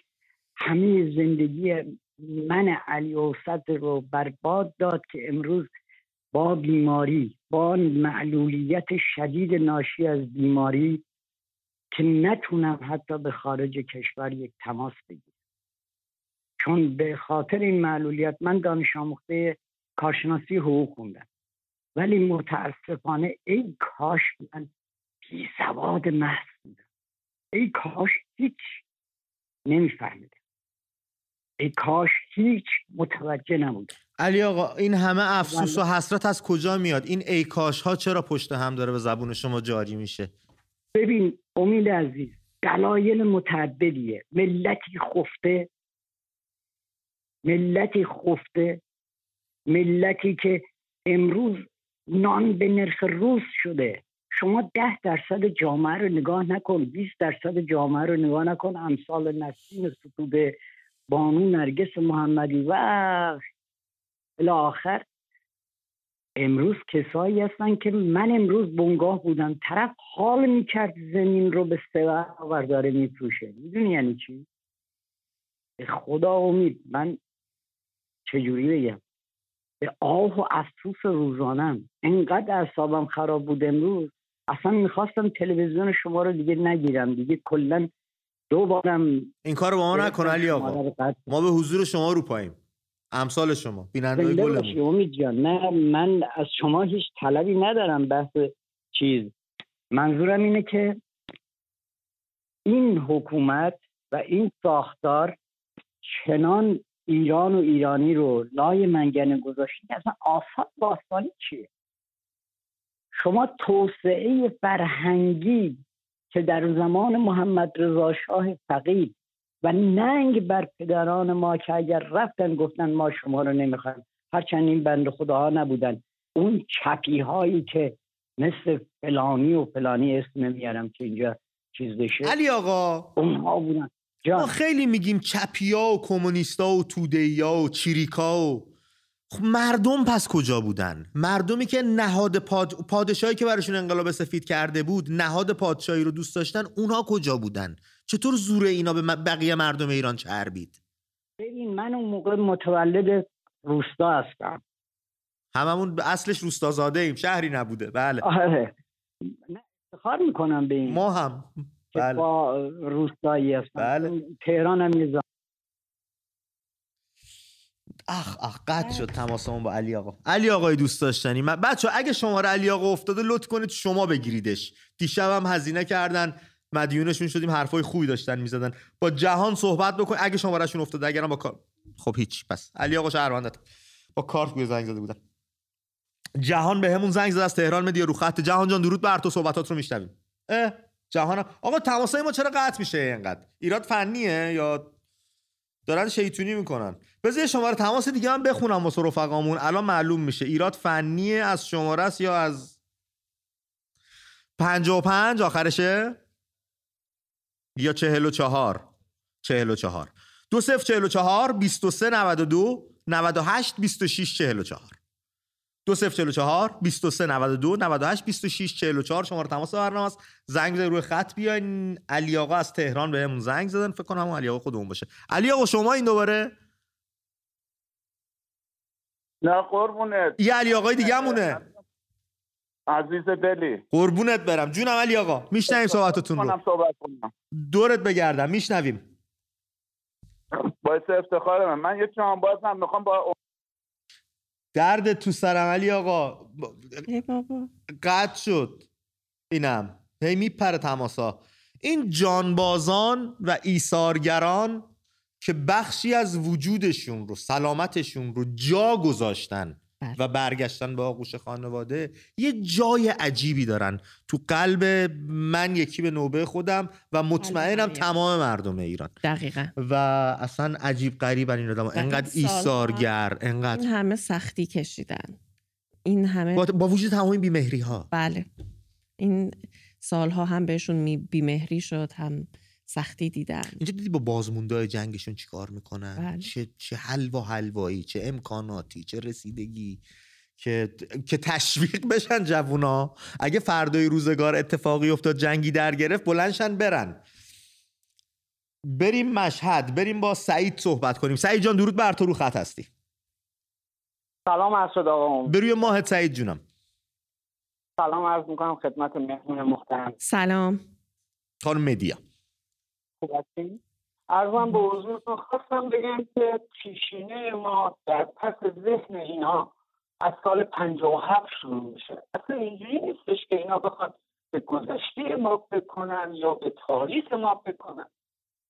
همه زندگی من علی اوسط رو برباد داد که امروز با بیماری با معلولیت شدید ناشی از بیماری که نتونم حتی به خارج کشور یک تماس بگیرم. چون به خاطر این معلولیت من دانش آموخته کارشناسی حقوق خوندم. ولی متاسفانه ای کاش من بی سواد محض بودم. ای کاش هیچ. نمیفهمیدم. ای کاش هیچ متوجه نبودم علی آقا این همه افسوس و حسرت از کجا میاد؟ این ای کاش ها چرا پشت هم داره به زبون شما جاری میشه؟ ببین امید عزیز دلایل متعددیه. ملتی خفته ملتی خفته ملتی که امروز نان به نرخ روز شده. شما ده درصد جامعه رو نگاه نکن 20 درصد جامعه رو نگاه نکن امثال نسیم ستوده بانو نرگس محمدی و آخر امروز کسایی هستن که من امروز بنگاه بودم. طرف حال می‌کرد زمین رو به سه برابر داره میفروشه. می‌دونی یعنی چی؟ خدا امید. من چجوری بگم؟ به آه و افسوس روزانم انقدر اعصابم خراب بود امروز. اصلا می‌خواستم تلویزیون شما رو دیگه نگیرم. دیگه کلا دو بارم این کار با ما نکن علی آقا. ما به حضور شما رو پاییم. امثال شما بیننده گل امید جان. نه من از شما هیچ طلبی ندارم بحث چیز. منظورم اینه که این حکومت و این ساختار چنان ایران و ایرانی رو لای منگنه گذاشتی اصلا آفات باستانی چیه؟ شما توسعه فرهنگی که در زمان محمد رضا شاه فقید و ننگ بر پدران ما که اگر رفتن گفتن ما شما رو نمی‌خوایم. هرچند این بند خداها نبودن. اون چپی هایی که مثل فلانی و فلانی اسم نمیارم که اینجا چیز بشه. علی آقا اونها بودن. ما خیلی میگیم چپیا و کمونیستا و تودهیا و چیریکا و خب مردم پس کجا بودن؟ مردمی که نهاد پاد... پادشاهی که براشون انقلاب سفید کرده بود نهاد پادشاهی رو دوست داشتن اونها کجا بودن؟ چطور زور اینا به بقیه مردم ایران چربید؟ ببین من اون موقع متولد روستا هستم. هممون اصلش روستا زاده ایم شهری نبوده. بله. آره. افتخار می‌کنم به این ما هم. بله. با روستایی هستم. بله. تهران هم اخ اخ قطع شد تماسمون با علی آقا. علی آقای دوست داشتنی من بچه اگه شماره علی آقا افتاده لطف کنید شما بگیریدش. دیشب هم هزینه کردن مدیونشون شدیم حرفای خوبی داشتن می‌زدن. با جهان صحبت بکن اگه شمارهشون افتاده اگرم با کار خب هیچ پس علی آقا شهروندت. با کارت گوی زنگ زده بودن. جهان به همون زنگ زده از تهران مدیا رو خط. جهان جان درود بر تو صحبتات رو میشنویم. اه جهان آقا تماسای ما چرا قطع میشه اینقدر؟ ایراد فنیه یا دارن شیطونی می‌کنن. بذار شماره تماس دیگه هم بخونم واسه رفقامون الان معلوم میشه. ایراد فنیه از شماره است یا از 55 آخرشه؟ یا 44 44 دو صفر 44 23 92 98 26 44 دو صفر 44 23 92 98 26 44 شماره تماس برنامه است زنگ بزنید روی خط بیاین. علی آقا از تهران بهمون زنگ زدن. فکر کنم علی آقا خودمون باشه. علی آقا شما این دوباره؟ نه قربونت. یه علی آقای دیگه مونه. عزیز دلی. قربونت برم. جونم علی آقا. میشنویم صحبتتون رو. صحبت کنم. دورت بگردم. میشنویم. باعث افتخار من. من یه چند باز هم می‌خوام با درد تو سرم علی آقا. بابا. قطع شد. اینم. هی میپره تماسا. این جانبازان و ایثارگران که بخشی از وجودشون رو سلامتشون رو جا گذاشتن. بله. و برگشتن به آغوش خانواده یه جای عجیبی دارن. تو قلب من یکی به نوبه خودم و مطمئنم تمام مردم ایران. دقیقا. و اصلا عجیب غریبن این آدم انقدر ایثارگر انقدر این همه سختی کشیدن. این همه با, با وجود تمام بیمهری ها بله. این سالها هم بهشون بیمهری شد هم سختی دیدن. اینجا دیدی با بازمونده جنگشون چیکار می‌کنن؟ بله. چه چه حلوا حلوایی چه امکاناتی چه رسیدگی که که تشویق بشن جوونا. اگه فردای روزگار اتفاقی افتاد جنگی در گرفت بلندشن برن. بریم مشهد بریم با سعید صحبت کنیم. سعید جان درود بر تو رو خط هستی. سلام اسد آقا بروی ماهت سعید جونم. سلام عرض می‌کنم خدمت مهمون محترم. سلام. خانم مدیا خوب هستین؟ ارزم به حضورتون خواستم بگم که پیشینه ما در پس ذهن اینا از سال 57 شروع میشه. اصلا اینجوری نیستش که اینا بخواد به گذشته ما بکنن یا به تاریخ ما بکنن.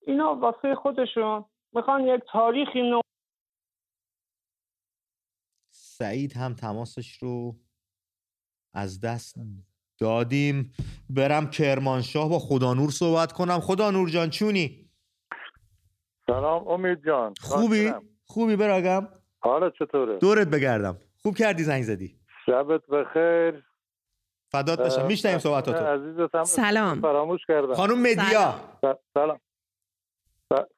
اینا واسه خودشون. می‌خوان یک تاریخی نو سعید هم تماسش رو از دست دادیم. برم کرمانشاه با خدا نور صحبت کنم. خدا نور جان چونی؟ سلام امید جان. خوبی؟ خوبی براگم حالا چطوره؟ دورت بگردم. خوب کردی زنگ زدی. شبت بخیر. فدات بشم. میشنیم صحبتاتو. سلام. فراموش کردم. خانم مدیا. سلام.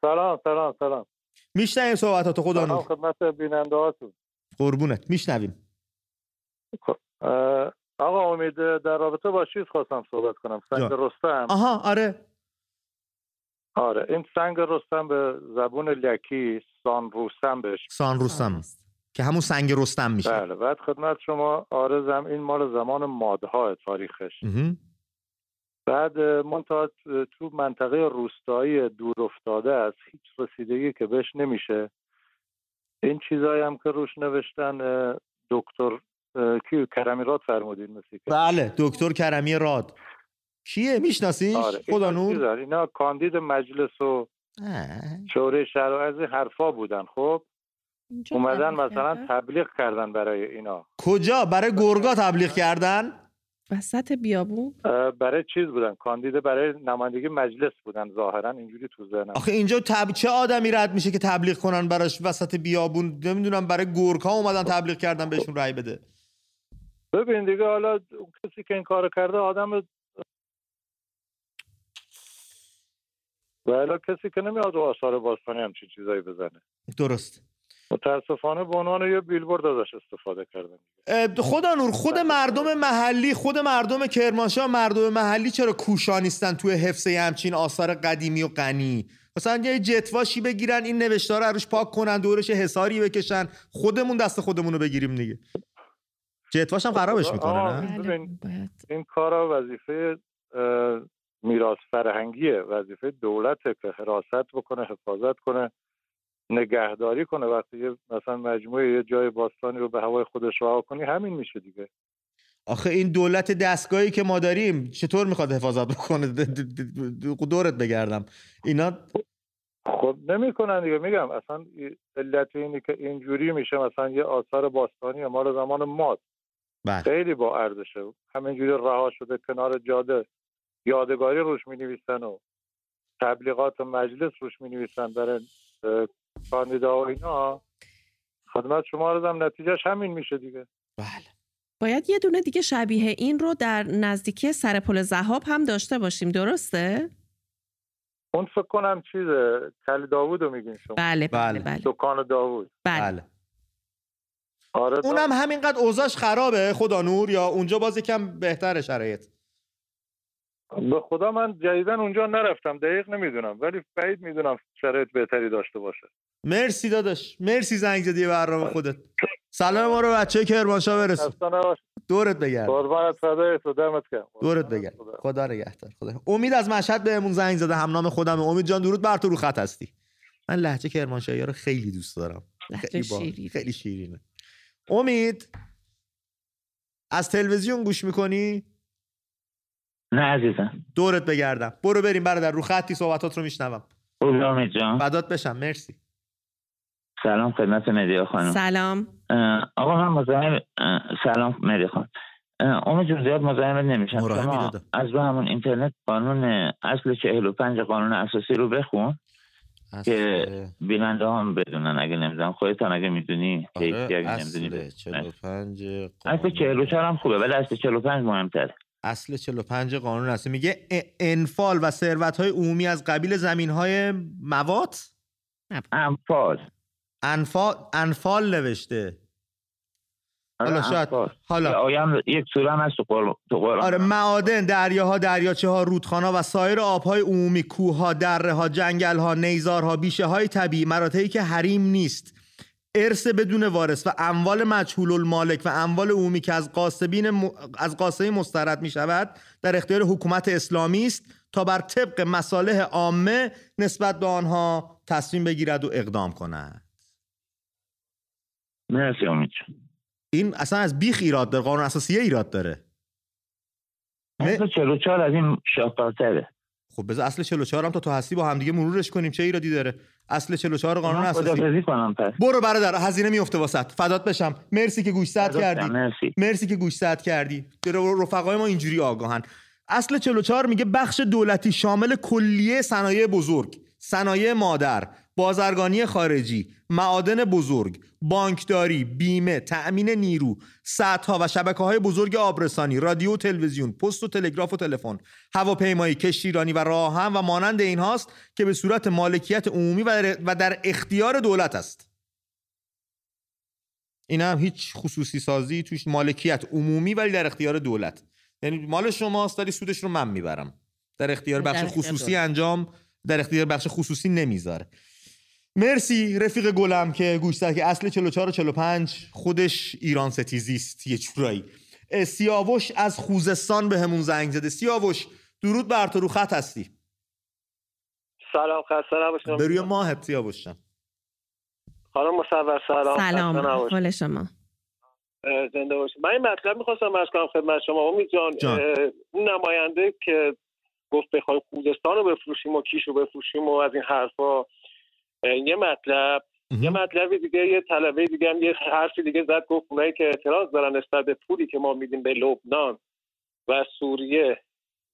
سلام. سلام سلام میشنیم صحبتاتو خدا نور خدمت بیننده هاتون قربونت. میشنویم. خب، آقا امید در رابطه با چیز خواستم صحبت کنم. سنگ رستم. آها آره. آره این سنگ رستم به زبون لکی سان روستم بهش سان روستم که همون سنگ رستم میشه. بله بعد خدمت شما آرزم این مال زمان مادها تاریخش. بعد منتها تو منطقه روستایی دور افتاده است هیچ رسیدگی که بهش نمیشه. این چیزایی هم که روش نوشتن دکتر کی؟ کرمی راد فرمودین مثل بله دکتر کرمی راد. کیه؟ میشناسیش؟ آره. خدا نور اینا کاندید مجلس و شورای شهر از حرفا بودن خب؟ اومدن مثلا تبلیغ کردن برای اینا. کجا؟ برای گرگا تبلیغ کردن؟ وسط بیابون؟ برای چیز بودن کاندید برای نمایندگی مجلس بودن ظاهرا اینجوری تو ذهنم. آخه اینجا تب... چه آدمی رد میشه که تبلیغ کنن براش وسط بیابون؟ نمی‌دونم برای گورکا اومدن تبلیغ کردن بهشون رأی بده. ببین دیگه حالا کسی که این کار کرده آدم و کسی که نمیاد آثار باستانی همچین چیزایی بزنه. درست. متاسفانه به عنوان یه بیلبورد ازش استفاده کردن. خدا نور خود مردم محلی خود مردم کرمانشاه مردم محلی چرا کوشا نیستن توی حفظ همچین آثار قدیمی و غنی؟ مثلا یه جتواشی بگیرن این نوشتار روش پاک کنن دورش حساری بکشن. خودمون دست خودمون رو بگیریم دیگه. جتواش هم خرابش می‌کنه نه؟ این کارا وظیفه میراث فرهنگیه. وظیفه دولته که حراست بکنه حفاظت کنه نگهداری کنه. وقتی مثلا مجموعه یه جای باستانی رو به هوای خودش رها کنی همین میشه دیگه. آخه این دولت دستگاهی که ما داریم چطور می‌خواد حفاظت بکنه؟ دورت بگردم. اینا خب نمی‌کنن دیگه. میگم اصلا علت اینی که اینجوری میشه مثلا یه آثار باستانی مال زمان ماد بله. خیلی با ارزشه. همینجوری رها شده کنار جاده. یادگاری روش می نویسن و تبلیغات مجلس روش می نویسن برای کاندیدا و اینا. خدمت شما رو هم نتیجهش همین میشه دیگه. بله. باید یه دونه دیگه شبیه این رو در نزدیکی سر پل زهاب هم داشته باشیم درسته؟ اون فکر کنم چیزه کلی داوود رو میگین شما. بله بله. بله, دکان داوود. بله, بله. آره اونم همینقدر اوضاعش خرابه خدا نور یا اونجا باز کم بهتر شرایط؟ به خدا من جدیدن اونجا نرفتم دقیق نمی‌دونم ولی بعید می‌دونم شرایط بهتری داشته باشه. مرسی داداش مرسی زنگ زدی برنامه خودت. سلام ما رو بچه کرمانشاه برسون. دورت بگرد قربانت فدای تو دمت گرم. دورت بگرد خدا. نگهدار خدا. امید از مشهد بهمون زنگ زده همنام خودم. امید جان درود بر تو رو خط هستی. من لهجه کرمانشاهی رو خیلی دوست دارم. خیلی شیرین. خیلی شیرینه. امید از تلویزیون گوش می‌کنی؟ نه عزیزم. دورت بگردم. برو بریم برادر رو خطی صحبتات رو میشنوم. امید جان فدات بشم مرسی. سلام خدمت مدیا خانم. سلام. آقا من مزاحم سلام مری خان اون جون زیاد مزاحمت نمیشم. شما از رو همون اینترنت قانون اصل 45 قانون اساسی رو بخون. که بیننده هم بدونن اگه نمی‌دونم خودتان اگه می‌دونی آره اگه نمی‌دونی 45 اصل 44 هم خوبه ولی اصل 45 مهمتره اصل 45 قانون هست میگه انفال و ثروت های عمومی از قبیل زمین های موات انفال. انفال انفال نوشته. حالا آره، شاید حالا. یک سوره هم هست تو قرآن آره معادن دریاها دریاچه ها رودخانه و سایر آبهای عمومی کوه دره ها جنگل ها نیزارها بیشه های طبیعی مراتعی که حریم نیست. ارث بدون وارث و اموال مجهول المالک و اموال عمومی که از قاسبین م... از قاسبی مسترد می شود در اختیار حکومت اسلامی است تا بر طبق مصالح عامه نسبت به آنها تصمیم بگیرد و اقدام کند. مرسی امید این اصلا از بیخ ایراد داره قانون اساسی ایراد داره. اصل 44 از این شاهکارتره. خب بذار اصل 44 هم تا تو هستی با همدیگه مرورش کنیم چه ایرادی داره؟ اصل 44 قانون اساسی. کنم پس. برو برادر هزینه میفته واسط فدات بشم. مرسی که گوش کردی. مرسی. مرسی که گوش کردی. رفقای ما اینجوری آگاهن. اصل 44 میگه بخش دولتی شامل کلیه صنایع بزرگ صنایع مادر بازرگانی خارجی معادن بزرگ بانکداری بیمه تأمین نیرو سدها و شبکه های بزرگ آبرسانی رادیو و تلویزیون پست و تلگراف و تلفن هواپیمایی کشتیرانی و راهن و مانند این هاست که به صورت مالکیت عمومی و در اختیار دولت است. این هم هیچ خصوصی سازی توش مالکیت عمومی ولی در اختیار دولت. یعنی مال شماست ولی سودش رو من می‌برم. در اختیار بخش خصوصی انجام در اختیار بخش خصوصی نمی‌ذاره. مرسی رفیق گلم که گوش که اصل 44 و 45 خودش ایران ستیزی است یه چورایی. سیاوش از خوزستان به همون زنگ زده. سیاوش درود بر تو رو خط هستی. سلام خسته نباشم بروی ماهت سیاوش خانم مصور سلام. سلام. حال شما؟ زنده باشید. من این مطلب می‌خواستم از کنم خدمت شما. امید جان, جان. اون نماینده که گفت بخوایم خوزستان رو بفروشیم و کیش رو بفروشیم و از این حرفا یه مطلب. یه مطلبی دیگه یه طلبه دیگه هم یه حرفی دیگه زد گفت اونایی که اعتراض دارن نسبت به پولی که ما میدیم به لبنان و سوریه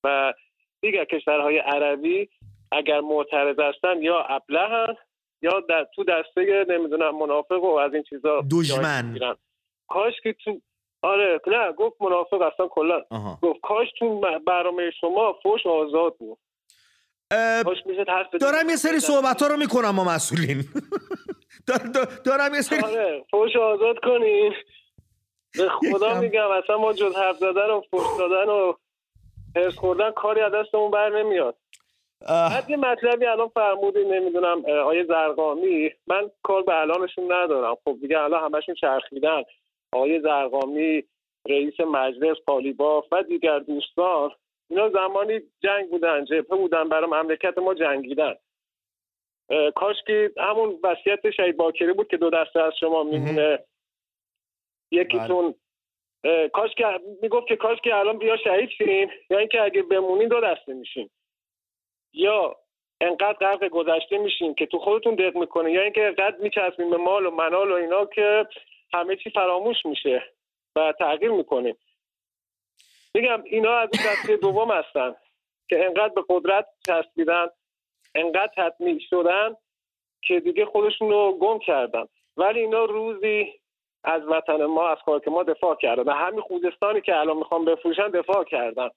و دیگر کشورهای عربی اگر معترض هستن یا ابله یا در تو دسته نمی‌دونم منافق و از این چیزا دشمن. کاش که تو آره نه گفت منافق اصلا کلا گفت کاش تو برنامه شما فوش آزاد بود. دارم یه سری صحبت ها رو می‌کنم ما مسئولین. دارم یه سری آره فوش آزاد کنین به خدا میگم اصلا ما جز حرف زدن و فوش دادن و حرس خوردن کاری از دستمون بر نمیاد. بعد یه مطلبی الان فرمودی نمی‌دونم آیه زرقامی. من کار به الانشون ندارم. خب دیگه الان همشون چرخیدن. آقای زرقامی رئیس مجلس پالیباف و دیگر دوستان. اینا زمانی جنگ بودن جبهه بودن برای مملکت ما جنگیدن. کاش که همون وصیت شهید باکری بود که دو دسته از شما میمونه یکیتون. کاش که می‌گفت که کاش که الان بیا شهید شیم یا اینکه اگه بمونین دو دسته میشین یا انقدر غرق گذشته میشین که تو خودتون دق می‌کنه یا اینکه انقدر میچسبین به مال و منال و اینا که همه چی فراموش میشه و تغییر می‌کنیم میگم اینا از این دسته دوم هستن که انقدر به قدرت چسبیدن انقدر تطمیع شدن که دیگه خودشون رو گم کردن. ولی اینا روزی از وطن ما از خاک ما دفاع کردن و همین خوزستانی که الان می‌خوام بفروشن دفاع کردن.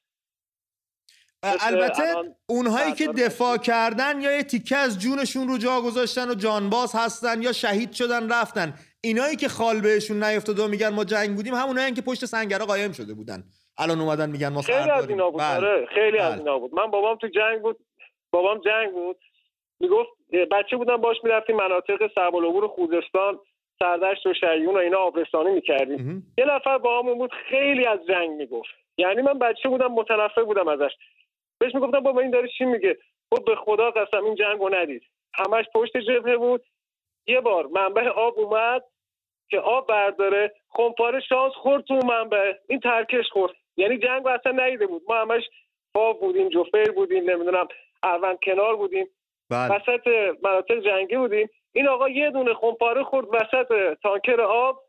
البته اونهایی که دفاع کردن یا یه تیکه از جونشون رو جا گذاشتن و جانباز هستن یا شهید شدن رفتن. اینایی که خال بهشون نیفتاده و میگن ما جنگ بودیم همونایی که پشت سنگرها قایم شده بودن. الان اومدن میگن ما خیلی از اینا بود. بله. آره خیلی بله. از اینا بود. من بابام تو جنگ بود. بابام جنگ بود. می‌گفت بچه بودم باش می‌رفتیم مناطق سرب و خوزستان سردشت و شیون و اینا آبرسانی می‌کردیم. یه نفر با بود خیلی از جنگ می‌گفت. یعنی من بچه بودم متنفر بودم ازش. بهش می‌گفتم بابا این داره چی میگه؟ خب به خدا قسم این جنگو ندید. همش پشت جبهه بود. یه بار منبع آب اومد که آب برداره. خمپاره شانس خورد تو منبع. این ترکش خورد. یعنی جنگ اصلا نیده بود. ما همش فاو بودیم جفیر بودیم نمی‌دونم اروند کنار بودیم. بله. وسط مناطق جنگی بودیم. این آقا یه دونه خمپاره خورد وسط تانکر آب.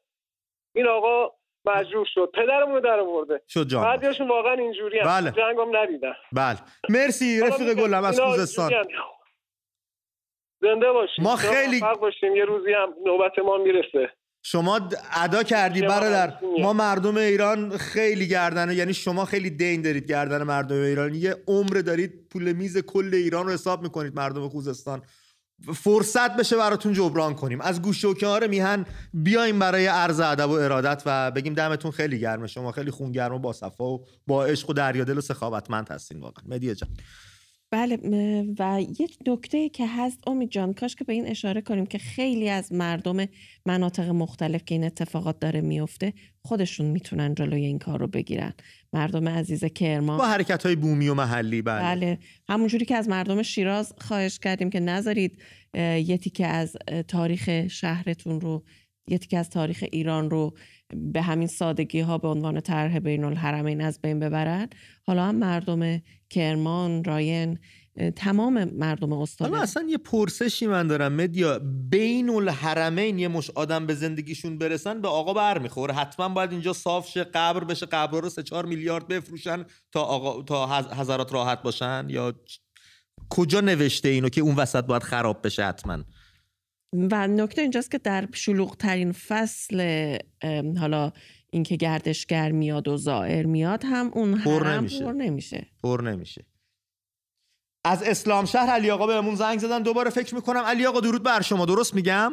این آقا مجروح شد. پدرمون در آورده. شد جان. واقعا اینجوری بله. جنگم ندیدن. بله. مرسی رفیق گلم از خوزستان. زنده باشیم ما خیلی باشیم. یه روزی هم نوبت ما می‌رسه. شما ادا کردی برادر. ما مردم ایران خیلی گردنه. یعنی شما خیلی دین دارید گردن مردم ایران. یه عمر دارید پول میز کل ایران رو حساب می‌کنید مردم خوزستان. فرصت بشه براتون جبران کنیم. از گوشه و کنار میهن بیایم برای عرض ادب و ارادت و بگیم دمتون خیلی گرمه. شما خیلی خونگرم و با صفا و با عشق و دریادل و سخاوتمند هستین واقعا. مدیه جان. بله و یک نکته که هست امید جان کاش که به این اشاره کنیم که خیلی از مردم مناطق مختلف که این اتفاقات داره میفته خودشون می‌تونن جلوی این کار رو بگیرن. مردم عزیز کرمان. با حرکت های بومی و محلی بله, بله. همونجوری که از مردم شیراز خواهش کردیم که نذارید یه تیکه از تاریخ شهرتون رو یه تیکه از تاریخ ایران رو به همین سادگی ها به عنوان طرح بین الحرمین از بین ببرن حالا هم مردم کرمان راین تمام مردم استان حالا اصلا یه پرسشی من دارم. مدیا بین الحرمین یه مش آدم به زندگیشون برسن به آقا برمیخوره. حتما باید اینجا صاف شه قبر بشه قبر رو سه چهار میلیارد بفروشن تا آقا تا حضرات راحت باشن؟ یا کجا نوشته اینو که اون وسط باید خراب بشه حتما؟ و نکته اینجاست که در شلوغ ترین فصل حالا اینکه گردشگر میاد و زائر میاد هم اون پر نمیشه. پر نمیشه. پر نمیشه. از اسلام شهر علی آقا بهمون زنگ زدن. دوباره فکر می‌کنم علی آقا درود بر شما. درست میگم؟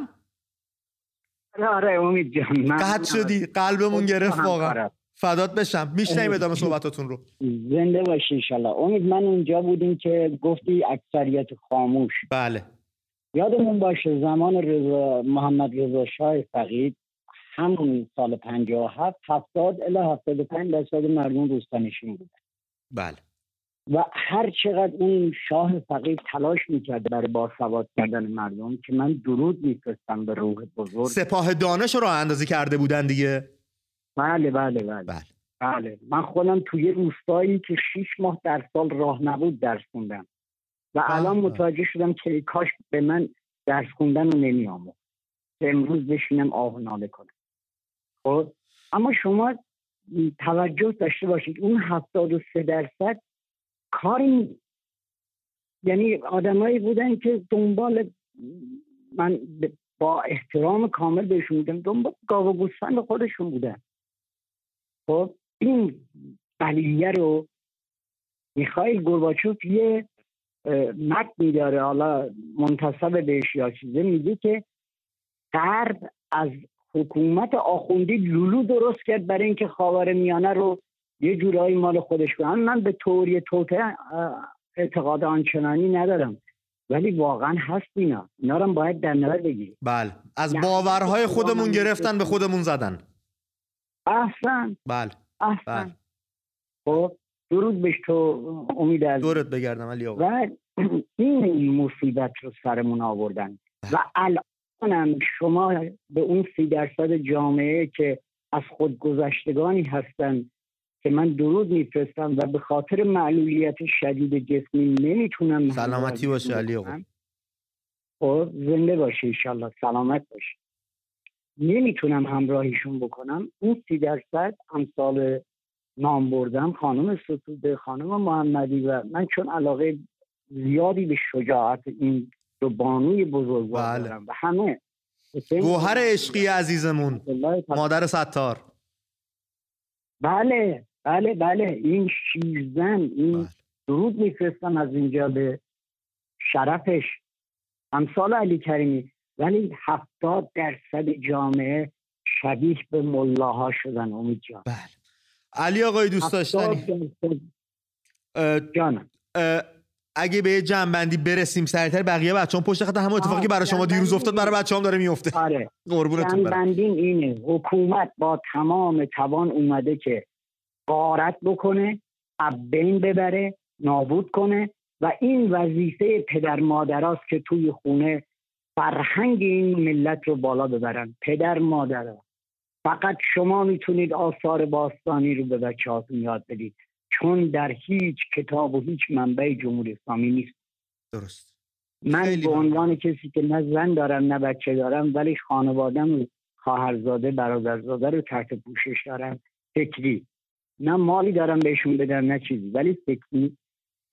آره امید جان. قطع شدی. قلبمون گرفت واقعا. فدات بشم. میشنیم ادامه صحبتاتون رو. زنده باشی انشالله. امید من اونجا بودیم که گفتی اکثریت خاموش. بله. یادمون باشه زمان رضا محمد رضا شاه فقید همون سال 57 70 الی 75 درصد مردم روستانشین بودن بله. و هر چقدر اون شاه فقید تلاش می‌کرد برای باسواد کردن مردم که من درود میفرستم به روح بزرگ. سپاه دانش رو اندازی کرده بودن دیگه؟ بله بله بله. بله, بله. من خودم توی روستایی که 6 ماه در سال راه نبود درس خوندم. و الان متوجه شدم که کاش به من درس خوندن رو نمی آمد که امروز بشینم آه ناله کنم. خب؟ اما شما توجه داشته باشید. اون هفتاد و سه درصد کاری یعنی آدمایی بودن که دنبال من با احترام کامل بهشون میگم دنبال گاو و گوسفند خودشون بودن. خب؟ این بلیه رو میخایل گورباچوف یه متنی داره حالا منتصب بهش یا چیزه میگه که غرب از حکومت آخوندی لولو درست کرد برای اینکه خاور میانه رو یه جورایی مال خودش کنن من به طوری توته اعتقاد آنچنانی ندارم. ولی واقعا هست اینا. اینا رو باید در نظر بگیریم. بله. از باورهای خودمون گرفتن به خودمون زدن. احسن. بله. احسن. بله. خب درود بهش تو امید از دورت بگردم علی آقا. و این مصیبت رو سرمون آوردن. و الانم شما به اون سی درصد جامعه که از خودگذشتگانی هستن که من درود میفرستم و به خاطر معلولیت شدید جسمی نمی‌تونم سلامتی باشه علی آقا. خب زنده باشه ایشالله سلامت باشه. نمی‌تونم همراهیشون بکنم. اون سی درصد امثال نام بردم خانم ستوده خانم محمدی و من چون علاقه زیادی به شجاعت این دو بانوی بزرگ بله. دارم و همه گوهر عشقی عزیزمون مادر ستار. بله بله بله. این شیرزن این بله. درود میفرستم از اینجا به شرفش امثال علی کریمی ولی هفتاد درصد جامعه شبیه به ملاها شدن امید جان. بله. علی آقای دوست داشتنی؟ جانم. اگه به جنبندی برسیم سریعتر بقیه بچه هم پشت خط همون اتفاقی برای شما دیروز افتاد برای بچه هم داره میفته. آره. قربونتون جنبندیم اینه حکومت با تمام توان اومده که قارت بکنه بین ببره نابود کنه و این وظیفه پدر مادراست که توی خونه فرهنگ این ملت رو بالا ببرن. پدر مادرها. فقط شما می‌تونید آثار باستانی رو به بچه هاتون یاد بدید. چون در هیچ کتاب و هیچ منبع جمهوری اسلامی نیست. درست. من به عنوان کسی که نه زن دارم نه بچه دارم ولی خانوادم خواهرزاده برادرزاده رو تحت پوشش دارم. فکری. نه مالی دارم بهشون بدم نه چیزی. ولی فکری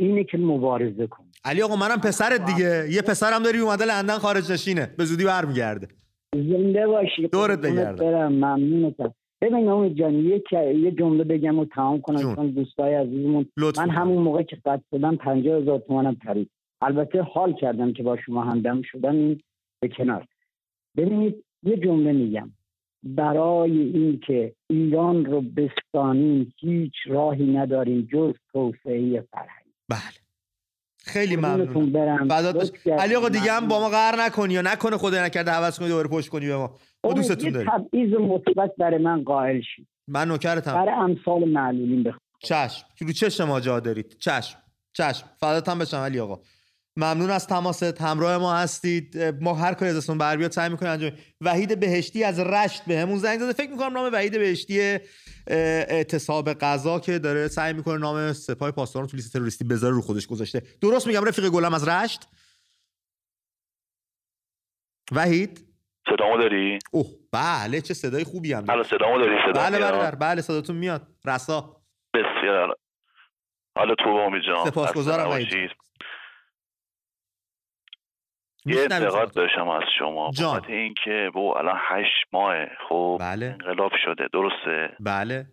اینه که مبارزه کن. علی آقا منم پسرت دیگه. یه پسرم داری اومده لندن خارج نشینه. به زودی برمیگرده. زنده باشی. دورت بگردم. ممنونتم ببین امید جان یه یه جمله بگم و تمام کنم چون دوستای عزیزمون. من همون موقع که قد شدم 50 هزار تومنم پرید البته حال کردم که با شما همدم شدم. این به کنار. ببینید یه جمله میگم. برای اینکه ایران رو بستانیم هیچ راهی نداریم جز توسعه فرهنگ. بله. خیلی ممنون. علی آقا دیگه هم با ما قهر نکنی یا نکنه خدا نکرده حوض کنی دوباره پشت کنی به ما. ما دوستتون داریم. تبعیض مثبت برای من قائل شید من نوکرتم برای امثال معلولین بخوام چشم. رو چشم ما جا دارید. چشم. چشم. فدات هم بشم علی آقا. ممنون از تماست. همراه ما هستید. ما هر کاری از اسمون بر بیاد سعی می‌کنیم انجام وحید بهشتی از رشت بهمون زنگ زده. فکر می‌کنم نام وحید بهشتی اعتصاب قضا که داره سعی می‌کنه نام سپاه پاسداران تو لیست تروریستی بذاره رو خودش گذاشته. درست میگم رفیق گلم از رشت. وحید؟ صدامو داری؟ اوه بله چه صدای خوبی هم. حالا صدامو داری صدا بله بله بله صداتون میاد. رسا. بسیار. حالا تو با جان. سپاسگزارم وحید یه انتقاد داشتم از شما. بابت اینکه بو الان هشت ماه خب بله. انقلاب شده. درسته؟ بله.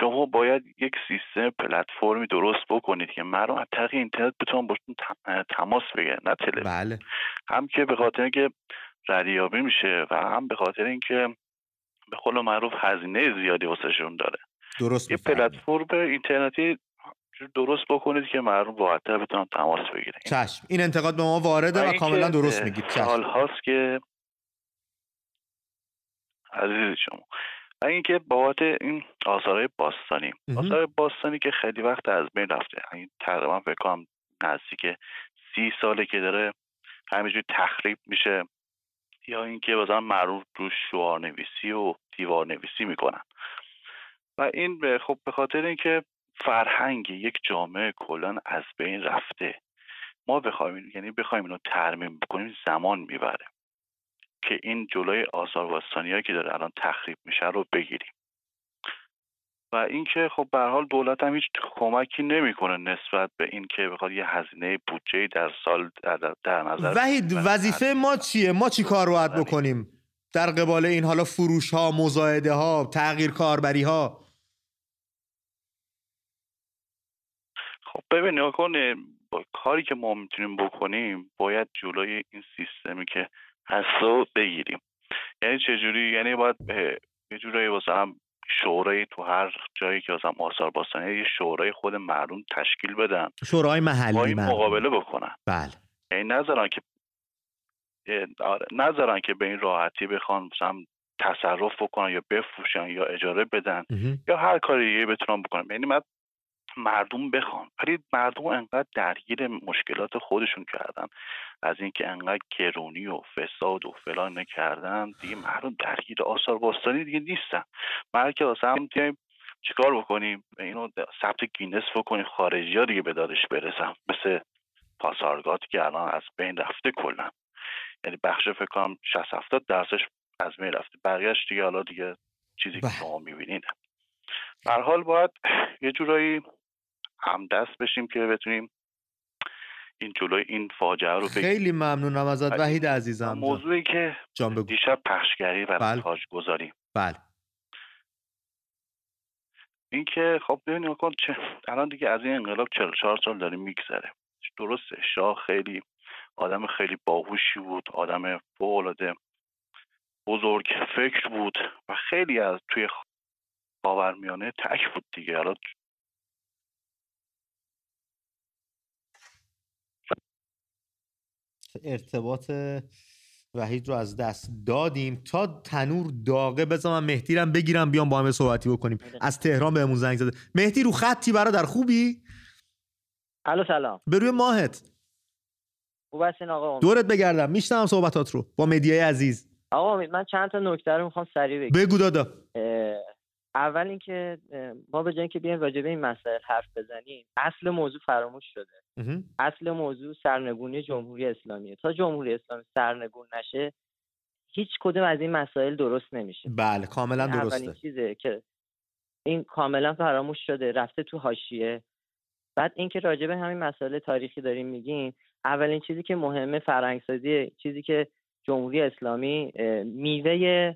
شما باید یک سیستم پلتفرمی درست بکنید که مردم از طریق اینترنت بتونن باشون تماس بگیرن نه تله بله. هم که به خاطر اینکه ردیابی میشه و هم به خاطر اینکه به قول معروف هزینه زیادی واسهشون داره. درست یه پلتفرم اینترنتی درست بکنید که مردم راحتتر بتونن تماس بگیرن چشم. این انتقاد به ما وارده و کاملا درست میگید. حال هاست که عزیز شما. و اینکه بابت این آثارهای باستانی. آثار باستانی که خیلی وقت از بین رفته. این تقریبا فکر کنم نزدیک سی ساله که داره همینجوری تخریب میشه. یا اینکه مثلا مردم روش شعار نویسی و دیوار نویسی می‌کنن. و این خب به خاطر اینکه فرهنگ یک جامعه کلا از بین رفته. ما بخوایم یعنی بخوایم اینو ترمیم بکنیم زمان می‌بره که این جلوی آثار باستانی که داره الان تخریب میشه رو بگیریم. و اینکه خب به حال دولت هم هیچ کمکی نمی‌کنه نسبت به اینکه بخواد یه هزینه بودجه در سال در, در نظر وحید وظیفه ما چیه؟ ما چی کار باید بکنیم؟ در قبال این حالا فروش ها مزایده ها تغییر کاربری ها خب ببین کن با کاری که ما می‌تونیم بکنیم باید جلوی این سیستمی که هست رو بگیریم. یعنی چجوری یعنی باید یه جورایی مثلا شورای تو هر جایی که مثلا آثار باستانی یه شورای خود مردم تشکیل بدن. شورای محلی مقابله بکنن. بله. یعنی نذارن که آره نذارن که به این راحتی بخوان مثلا تصرف بکنن یا بفروشن یا اجاره بدن یا هر کاری دیگه بتونن بکنن. یعنی من مردم بخوان. ولی مردم انقدر درگیر مشکلات خودشون کردن. از اینکه انقدر گرونی و فساد و فلان نکردن دیگه مردم درگیر آثار باستانی دیگه نیستن. ما که واسه هم چیکار بکنیم؟ اینو ثبت گینس بکنیم خارجی ها دیگه به دادش برسن. مثل پاسارگات که الان از بین رفته کلا. یعنی بخش فکر کنم 60 70 درصدش از بین رفته. بقیهش دیگه حالا دیگه چیزی که شما می‌بینید. در حال باید یه جورایی هم دست بشیم که بتونیم این جلوی این فاجعه رو بگیم خیلی ممنونم ازت وحید عزیزم موضوعی که دیشب پخشگری و بله. تاج گذاریم. بله. این که خب ببینیم کن چه الان دیگه از این انقلاب 44 سال داره میگذره. درسته شاه خیلی آدم خیلی باهوشی بود آدم فوق بزرگ فکر بود و خیلی از توی خاورمیانه تک بود دیگه. الان ارتباط وحید رو از دست دادیم. تا تنور داغه بذار من مهدی رم بگیرم بیام با همه صحبتی بکنیم. از تهران بهمون زنگ زده. مهدی رو خطی برادر خوبی؟ الو سلام. به روی ماهت. خوب هستین آقا دورت بگردم. میشنم صحبتات رو با مدیای عزیز. آقا من چند تا نکته رو می‌خوام سریع بگم. بگو دادا. اول اینکه ما به جای اینکه بیایم راجع به این مسائل حرف بزنیم اصل موضوع فراموش شده. اصل موضوع سرنگونی جمهوری اسلامیه تا جمهوری اسلامی سرنگون نشه هیچ کدوم از این مسائل درست نمیشه. بله کاملا درسته اولین چیزه که این کاملا فراموش شده رفته تو حاشیه. بعد اینکه راجع به همین مسائل تاریخی داریم میگیم اولین چیزی که مهمه فرهنگسازی چیزی که جمهوری اسلامی میوه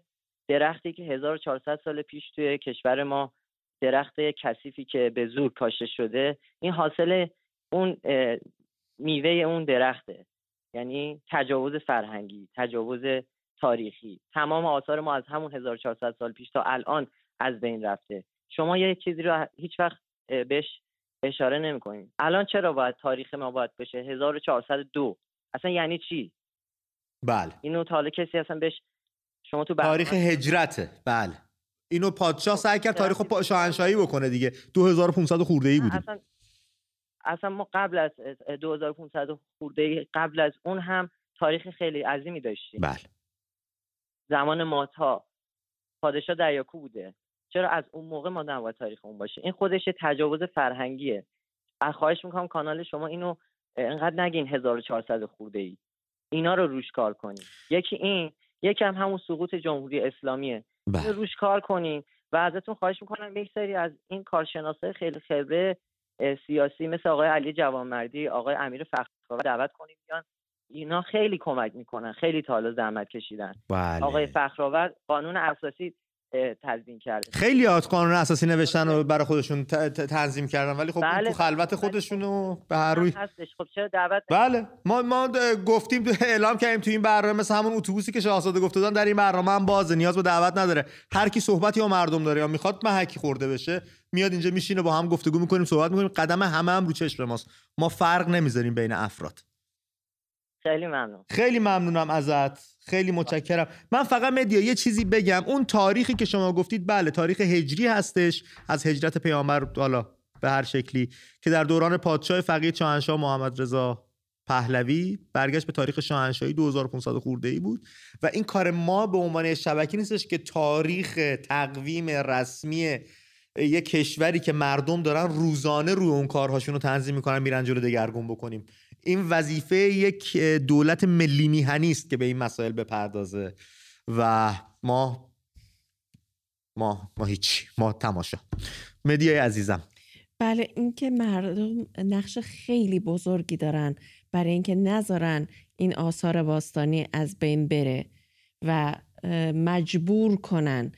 درختی که 1400 سال پیش توی کشور ما درخت کثیفی که به زور کاشته شده این حاصل اون میوه اون درخته. یعنی تجاوز فرهنگی تجاوز تاریخی. تمام آثار ما از همون 1400 سال پیش تا الان از بین رفته. شما یه چیزی رو هیچ وقت بهش اشاره نمی‌کنیم الان چرا باید تاریخ ما باید بشه؟ 1402 اصلا یعنی چی؟ بله. اینو تا حالا کسی اصلا بهش شما تو تاریخ هجرته. بله. اینو پادشاه سعی کرد تاریخ شاهنشاهی بکنه دیگه. 2500 خورده ای بودیم. اصلا اصلا ما قبل از 2500 خورده قبل از اون هم تاریخ خیلی عظیمی داشتیم. بله. زمان ماتا پادشاه دریاکو بوده. چرا از اون موقع ما نباید تاریخ اون باشه؟ این خودش تجاوز فرهنگیه. خواهش می‌کنم کانال شما اینو انقدر نگین 1400 خورده ای اینا رو روش کار کنیم یکی این یکی هم همون سقوط جمهوری اسلامیه بله. روش کار کنیم و ازتون خواهش می‌کنم یک سری از این کارشناسای خیلی خبره سیاسی مثل آقای علی جوانمردی آقای امیر فخرآور دعوت کنیم بیان اینا خیلی کمک می‌کنن خیلی تا زحمت کشیدن بله. آقای فخرآور قانون اساسی تنظیم کرده خیلی از قانون اساسی نوشتن و برای خودشون تنظیم کردن ولی خب بله. تو خلوت خودشون و به هر روی. خب چرا دعوت بله. ما ما گفتیم تو اعلام کردیم تو این برنامه مثل همون اتوبوسی که شاهزاده گفته دادن در این برنامه هم بازه. نیاز به دعوت نداره. هر کی صحبتی یا مردم داره یا می‌خواد محکی خورده بشه میاد اینجا میشینه با هم گفتگو می‌کنیم صحبت می‌کنیم. قدم همه هم رو چشم ماست. ما فرق نمی‌ذاریم بین افراد. خیلی ممنون. خیلی ممنونم ازت. خیلی متشکرم. من فقط مدیا یه چیزی بگم. اون تاریخی که شما گفتید بله تاریخ هجری هستش. از هجرت پیامبر حالا به هر شکلی که در دوران پادشاه فقیه شاهنشاه محمد رضا پهلوی برگشت به تاریخ شاهنشاهی 2500 خورده ای بود. و این کار ما به عنوان شبکه نیستش که تاریخ تقویم رسمی یه کشوری که مردم دارن روزانه روی اون کارهاشون رو تنظیم می‌کنن میرن جلو دگرگون بکنیم. این وظیفه یک دولت ملی میهنی است که به این مسائل بپردازه. و ما ما ما هیچ ما تماشا. مدیای عزیزم. بله اینکه مردم نقش خیلی بزرگی دارن برای اینکه نذارن این آثار باستانی از بین بره و مجبور کنن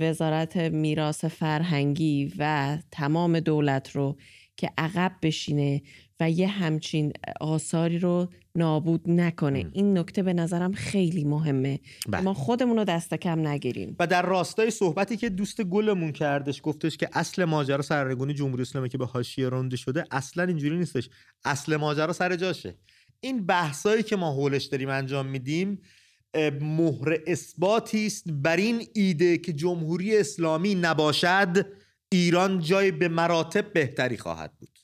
وزارت میراث فرهنگی و تمام دولت رو که عقب بشینه و یه همچین آثاری رو نابود نکنه. این نکته به نظرم خیلی مهمه. بله. ما خودمون رو دست کم نگیریم. و در راستای صحبتی که دوست گلمون کردش گفتش که اصل ماجرا سرنگونی جمهوری اسلامی که به حاشیه رونده شده اصلا اینجوری نیستش. اصل ماجرا سر جاشه. این بحثایی که ما حولش داریم انجام میدیم مهر اثباتی است بر این ایده که جمهوری اسلامی نباشد ایران جای به مراتب بهتری خواهد بود.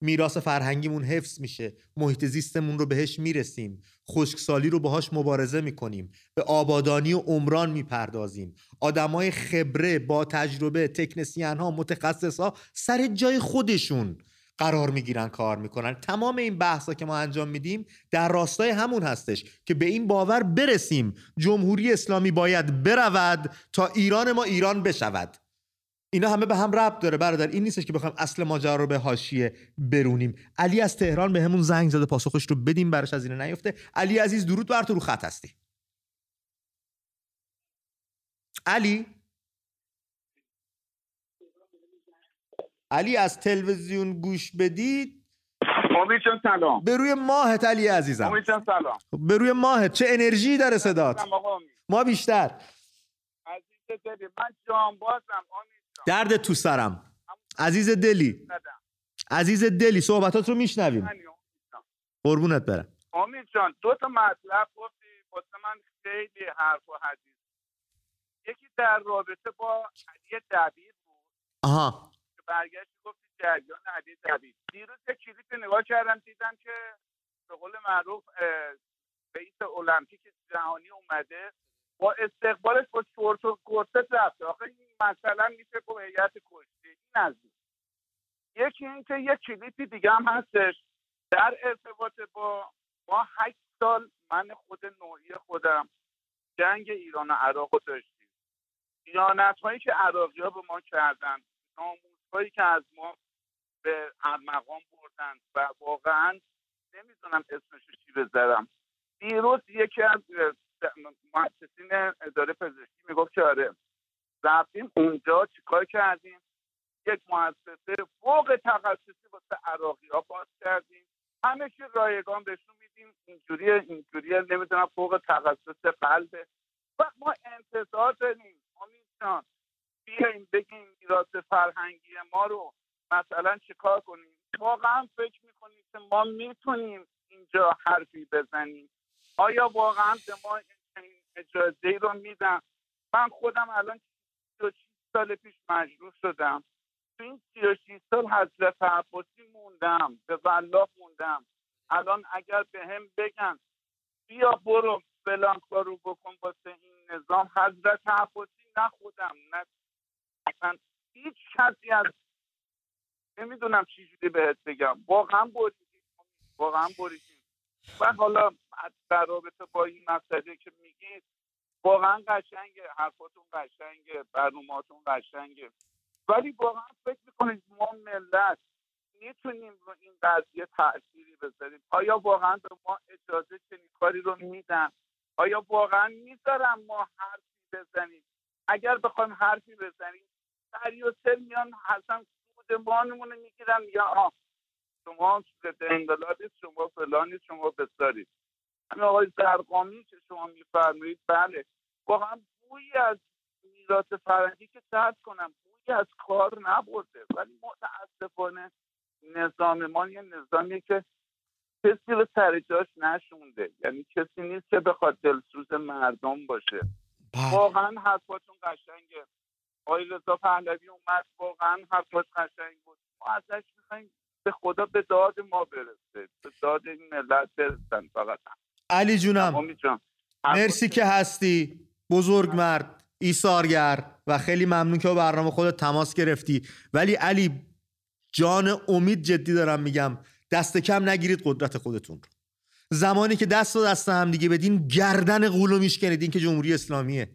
میراث فرهنگیمون حفظ میشه. محیط زیستمون رو بهش می‌رسیم. خشکسالی رو باهاش مبارزه می‌کنیم. به آبادانی و عمران می‌پردازیم. آدمای خبره با تجربه تکنسین ها متخصص ها سر جای خودشون قرار می‌گیرن کار می‌کنن. تمام این بحثا که ما انجام میدیم در راستای همون هستش که به این باور برسیم جمهوری اسلامی باید برود تا ایران ما ایران بشود. اینا همه به هم ربط داره برادر. این نیستش که بخوایم اصل ماجرا رو به حاشیه برونیم. علی از تهران به همون زنگ زده پاسخش رو بدیم براش از این نیفته. علی عزیز درود بر تو رو خط هستی. علی؟ علی از تلویزیون گوش بدید. امید سلام. به روی ماهت علی عزیزم. امید سلام. به روی ماهت چه انرژی داره صدات؟ ما بیشتر. عزیز دلی من جان بازم درد تو سرم. عزیز دلی. عزیز دلی صحبتات رو میشنویم. قربونت برم. امید جان دو تا مطلب گفتی واسه من خیلی حرف و حدیث. یکی در رابطه با علی دبیر بود. آها. که برگشت گفتی جریان علی دبیر. دیروز یه کلیپ نگاه کردم دیدم که به قول معروف رئیس المپیک جهانی اومده. با استقبالش با شورت و گرست رفته. آخه این مثلا میشه با هیئت کشتی. این از یکی اینکه یه کلیپی دیگه هم هستش. در ارتباط با ما هشت سال من خود نوعی خودم جنگ ایران و عراق رو داشتیم. خیانت هایی که عراقی ها به ما کردن ناموز هایی که از ما به ارمغان بردن و واقعا نمی‌دونم اسمش چی بذارم. دیروز یکی از مؤسسین اداره پزشکی می‌گفت که آره رفتیم اونجا چیکار کردیم؟ یک مؤسسه فوق تخصصی واسه عراقی ها باز کردیم. همه رایگان بهشون میدیم. اینجوری اینجوری نمی‌دونم فوق تخصص قلبه. و ما انتظار داریم. امید جان بیایم بگیم میراث فرهنگی ما رو مثلا چیکار کنیم؟ واقعا فکر می‌کنیم که ما می‌تونیم اینجا حرفی بزنیم. آیا واقعا به ما اجازه رو میدم. من خودم الان 36 سال پیش مجروح شدم. تو این 36 سال حضرت عباسی موندم به والله موندم. الان اگر به هم بگن بیا برو فلان کارو بکن واسه این نظام حضرت عباسی نه خودم نه اصلا هیچ کسی از نمی‌دونم چی جوری بهت بگم. واقعا بریدیم واقعا بریدیم و حالا در رابطه با این مسئله که میگید واقعا قشنگه حرفاتون قشنگه برنامهاتون قشنگه. ولی واقعا فکر می‌کنید ما ملت می‌تونیم رو این قضیه تأثیری بذاریم؟ آیا واقعا به ما اجازه چنین کاری رو میدن؟ آیا واقعا می‌ذارن ما حرفی بزنیم؟ اگر بخوایم حرفی بزنیم سری و سر میان حسن سودمانمون رو می‌گیرن یا آه شما ضد انقلابید شما فلانید شما بسارید همین آقای زرقامی که شما میفرمایید بله. واقعا بویی از میراث فرهنگی که سرد کنم بویی از کار نبرده. ولی متاسفانه نظام ما یه نظامیه که کسی رو سر جاش نشونده. یعنی کسی نیست که بخواد دلسوز مردم باشه. بله. واقعا حرفاتون قشنگه. آقای رضا پهلوی اومد واقعا حرفات قشنگ بود. ما ازش می‌خوایم به خدا به داد ما برسه. به داد این ملت برسن فقط. علی جونم مرسی که هستی. بزرگ مرد ایثارگر و خیلی ممنون که با برنامه خودت تماس گرفتی. ولی علی جان امید جدی دارم میگم دست کم نگیرید قدرت خودتون رو. زمانی که دست و دست هم دیگه بدین گردن قولو میشکنید این که جمهوری اسلامیه.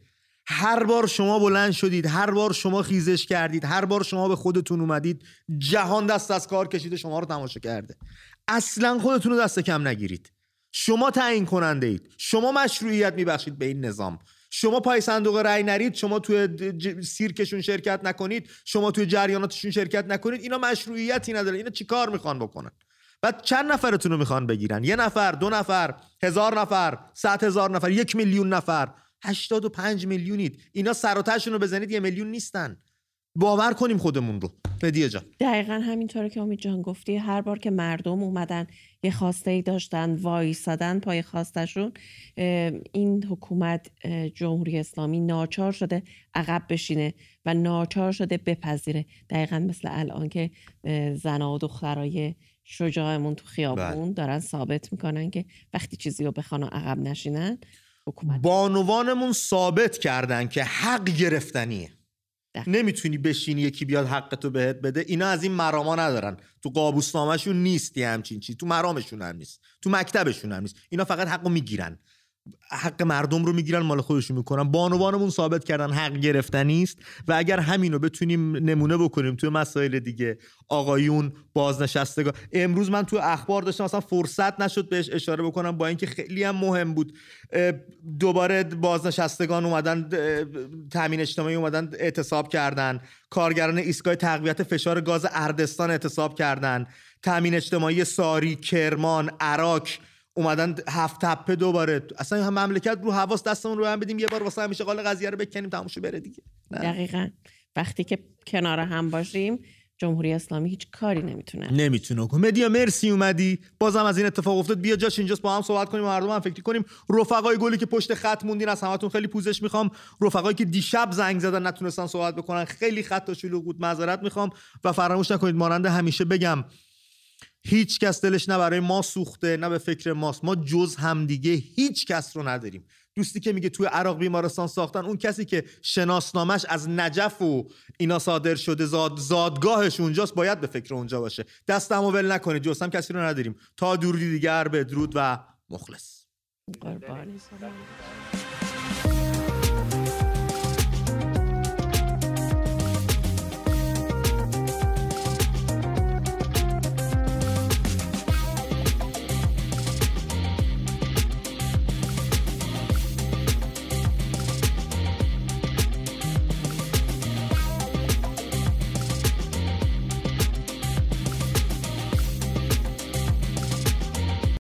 هر بار شما بلند شدید هر بار شما خیزش کردید هر بار شما به خودتون اومدید جهان دست از کار کشیده شما رو تماشا کرده. اصلا خودتون رو دست کم نگیرید. شما تعیین کننده اید شما مشروعیت میبخشید به این نظام. شما پای صندوق رأی نرید شما توی سیرکشون شرکت نکنید شما توی جریاناتشون شرکت نکنید اینا مشروعیتی نداره. اینا چیکار می‌خوان بکنن؟ بعد چند نفرتون رو می‌خوان بگیرن؟ یه نفر دو نفر هزار نفر صد هزار نفر یک میلیون نفر. هشتاد و پنج میلیونید. اینا سر رو بزنید یه میلیون نیستن. باور کنیم خودمون رو. هدیه جان. دقیقا همینطوره که امید جان گفتی هر بار که مردم اومدن یه خواسته ای داشتن وایسادن پای خواستشون این حکومت جمهوری اسلامی ناچار شده عقب بشینه و ناچار شده بپذیره. دقیقا مثل الان که زنا و دخترای شجاعمون تو خیابون بله. دارن ثابت می‌کنن که وقتی چیزی رو بخوان عقب نشینن حکومت. بانوانمون ثابت کردن که حق گرفتنیه. نمی‌تونی بشینی یکی بیاد حقتو بهت بده. اینا از این مراما ندارن. تو قابوسنامهشون نیست همچین چی تو مرامشون هم نیست. تو مکتبشون هم نیست. اینا فقط حقو می‌گیرن. حق مردم رو می‌گیرن مال خودشون می‌کنن. بانوانمون ثابت کردن حق گرفتنی است و اگر همینو بتونیم نمونه بکنیم توی مسائل دیگه. آقایون بازنشستگان. امروز من تو اخبار داشتم اصلا فرصت نشد بهش اشاره بکنم با اینکه خیلی هم مهم بود. دوباره بازنشستگان اومدن تامین اجتماعی اومدن اعتصاب کردن. کارگران ایستگاه تقویت فشار گاز اردستان اعتصاب کردن. تامین اجتماعی ساری کرمان عراق اومدن هفت تپه دوباره. اصلا هم مملکت رو حواس دستمون رو هم بدیم یه بار واسه همیشه قال قضیه رو بکنیم تموشو بره دیگه. دقیقا. وقتی که کنار هم باشیم جمهوری اسلامی هیچ کاری نمی‌تونه. نمی‌تونه. کنه مدیا مرسی اومدی. بازم از این اتفاق افتاد. بیا جاش اینجاست با هم صحبت کنیم مردم هم فکر کنیم. رفقای گلی که پشت خط موندین از همتون خیلی پوزش می‌خوام. رفقایی که دیشب زنگ زدن نتونستن صحبت بکنن. خیلی خط و شلوغ بود معذرت می‌خوام. و فراموش نکنید مانند همیشه بگم هیچ کس دلش نه برای ما سوخته نه به فکر ماست. ما جز همدیگه هیچ کس رو نداریم. دوستی که میگه توی عراق بیمارستان ساختن اون کسی که شناسنامش از نجف و اینا صادر شده زاد زادگاهش اونجاست باید به فکر اونجا باشه. دستم ول نکنید جز هم کسی رو نداریم. تا دور دیگر بدرود و مخلص. قربانی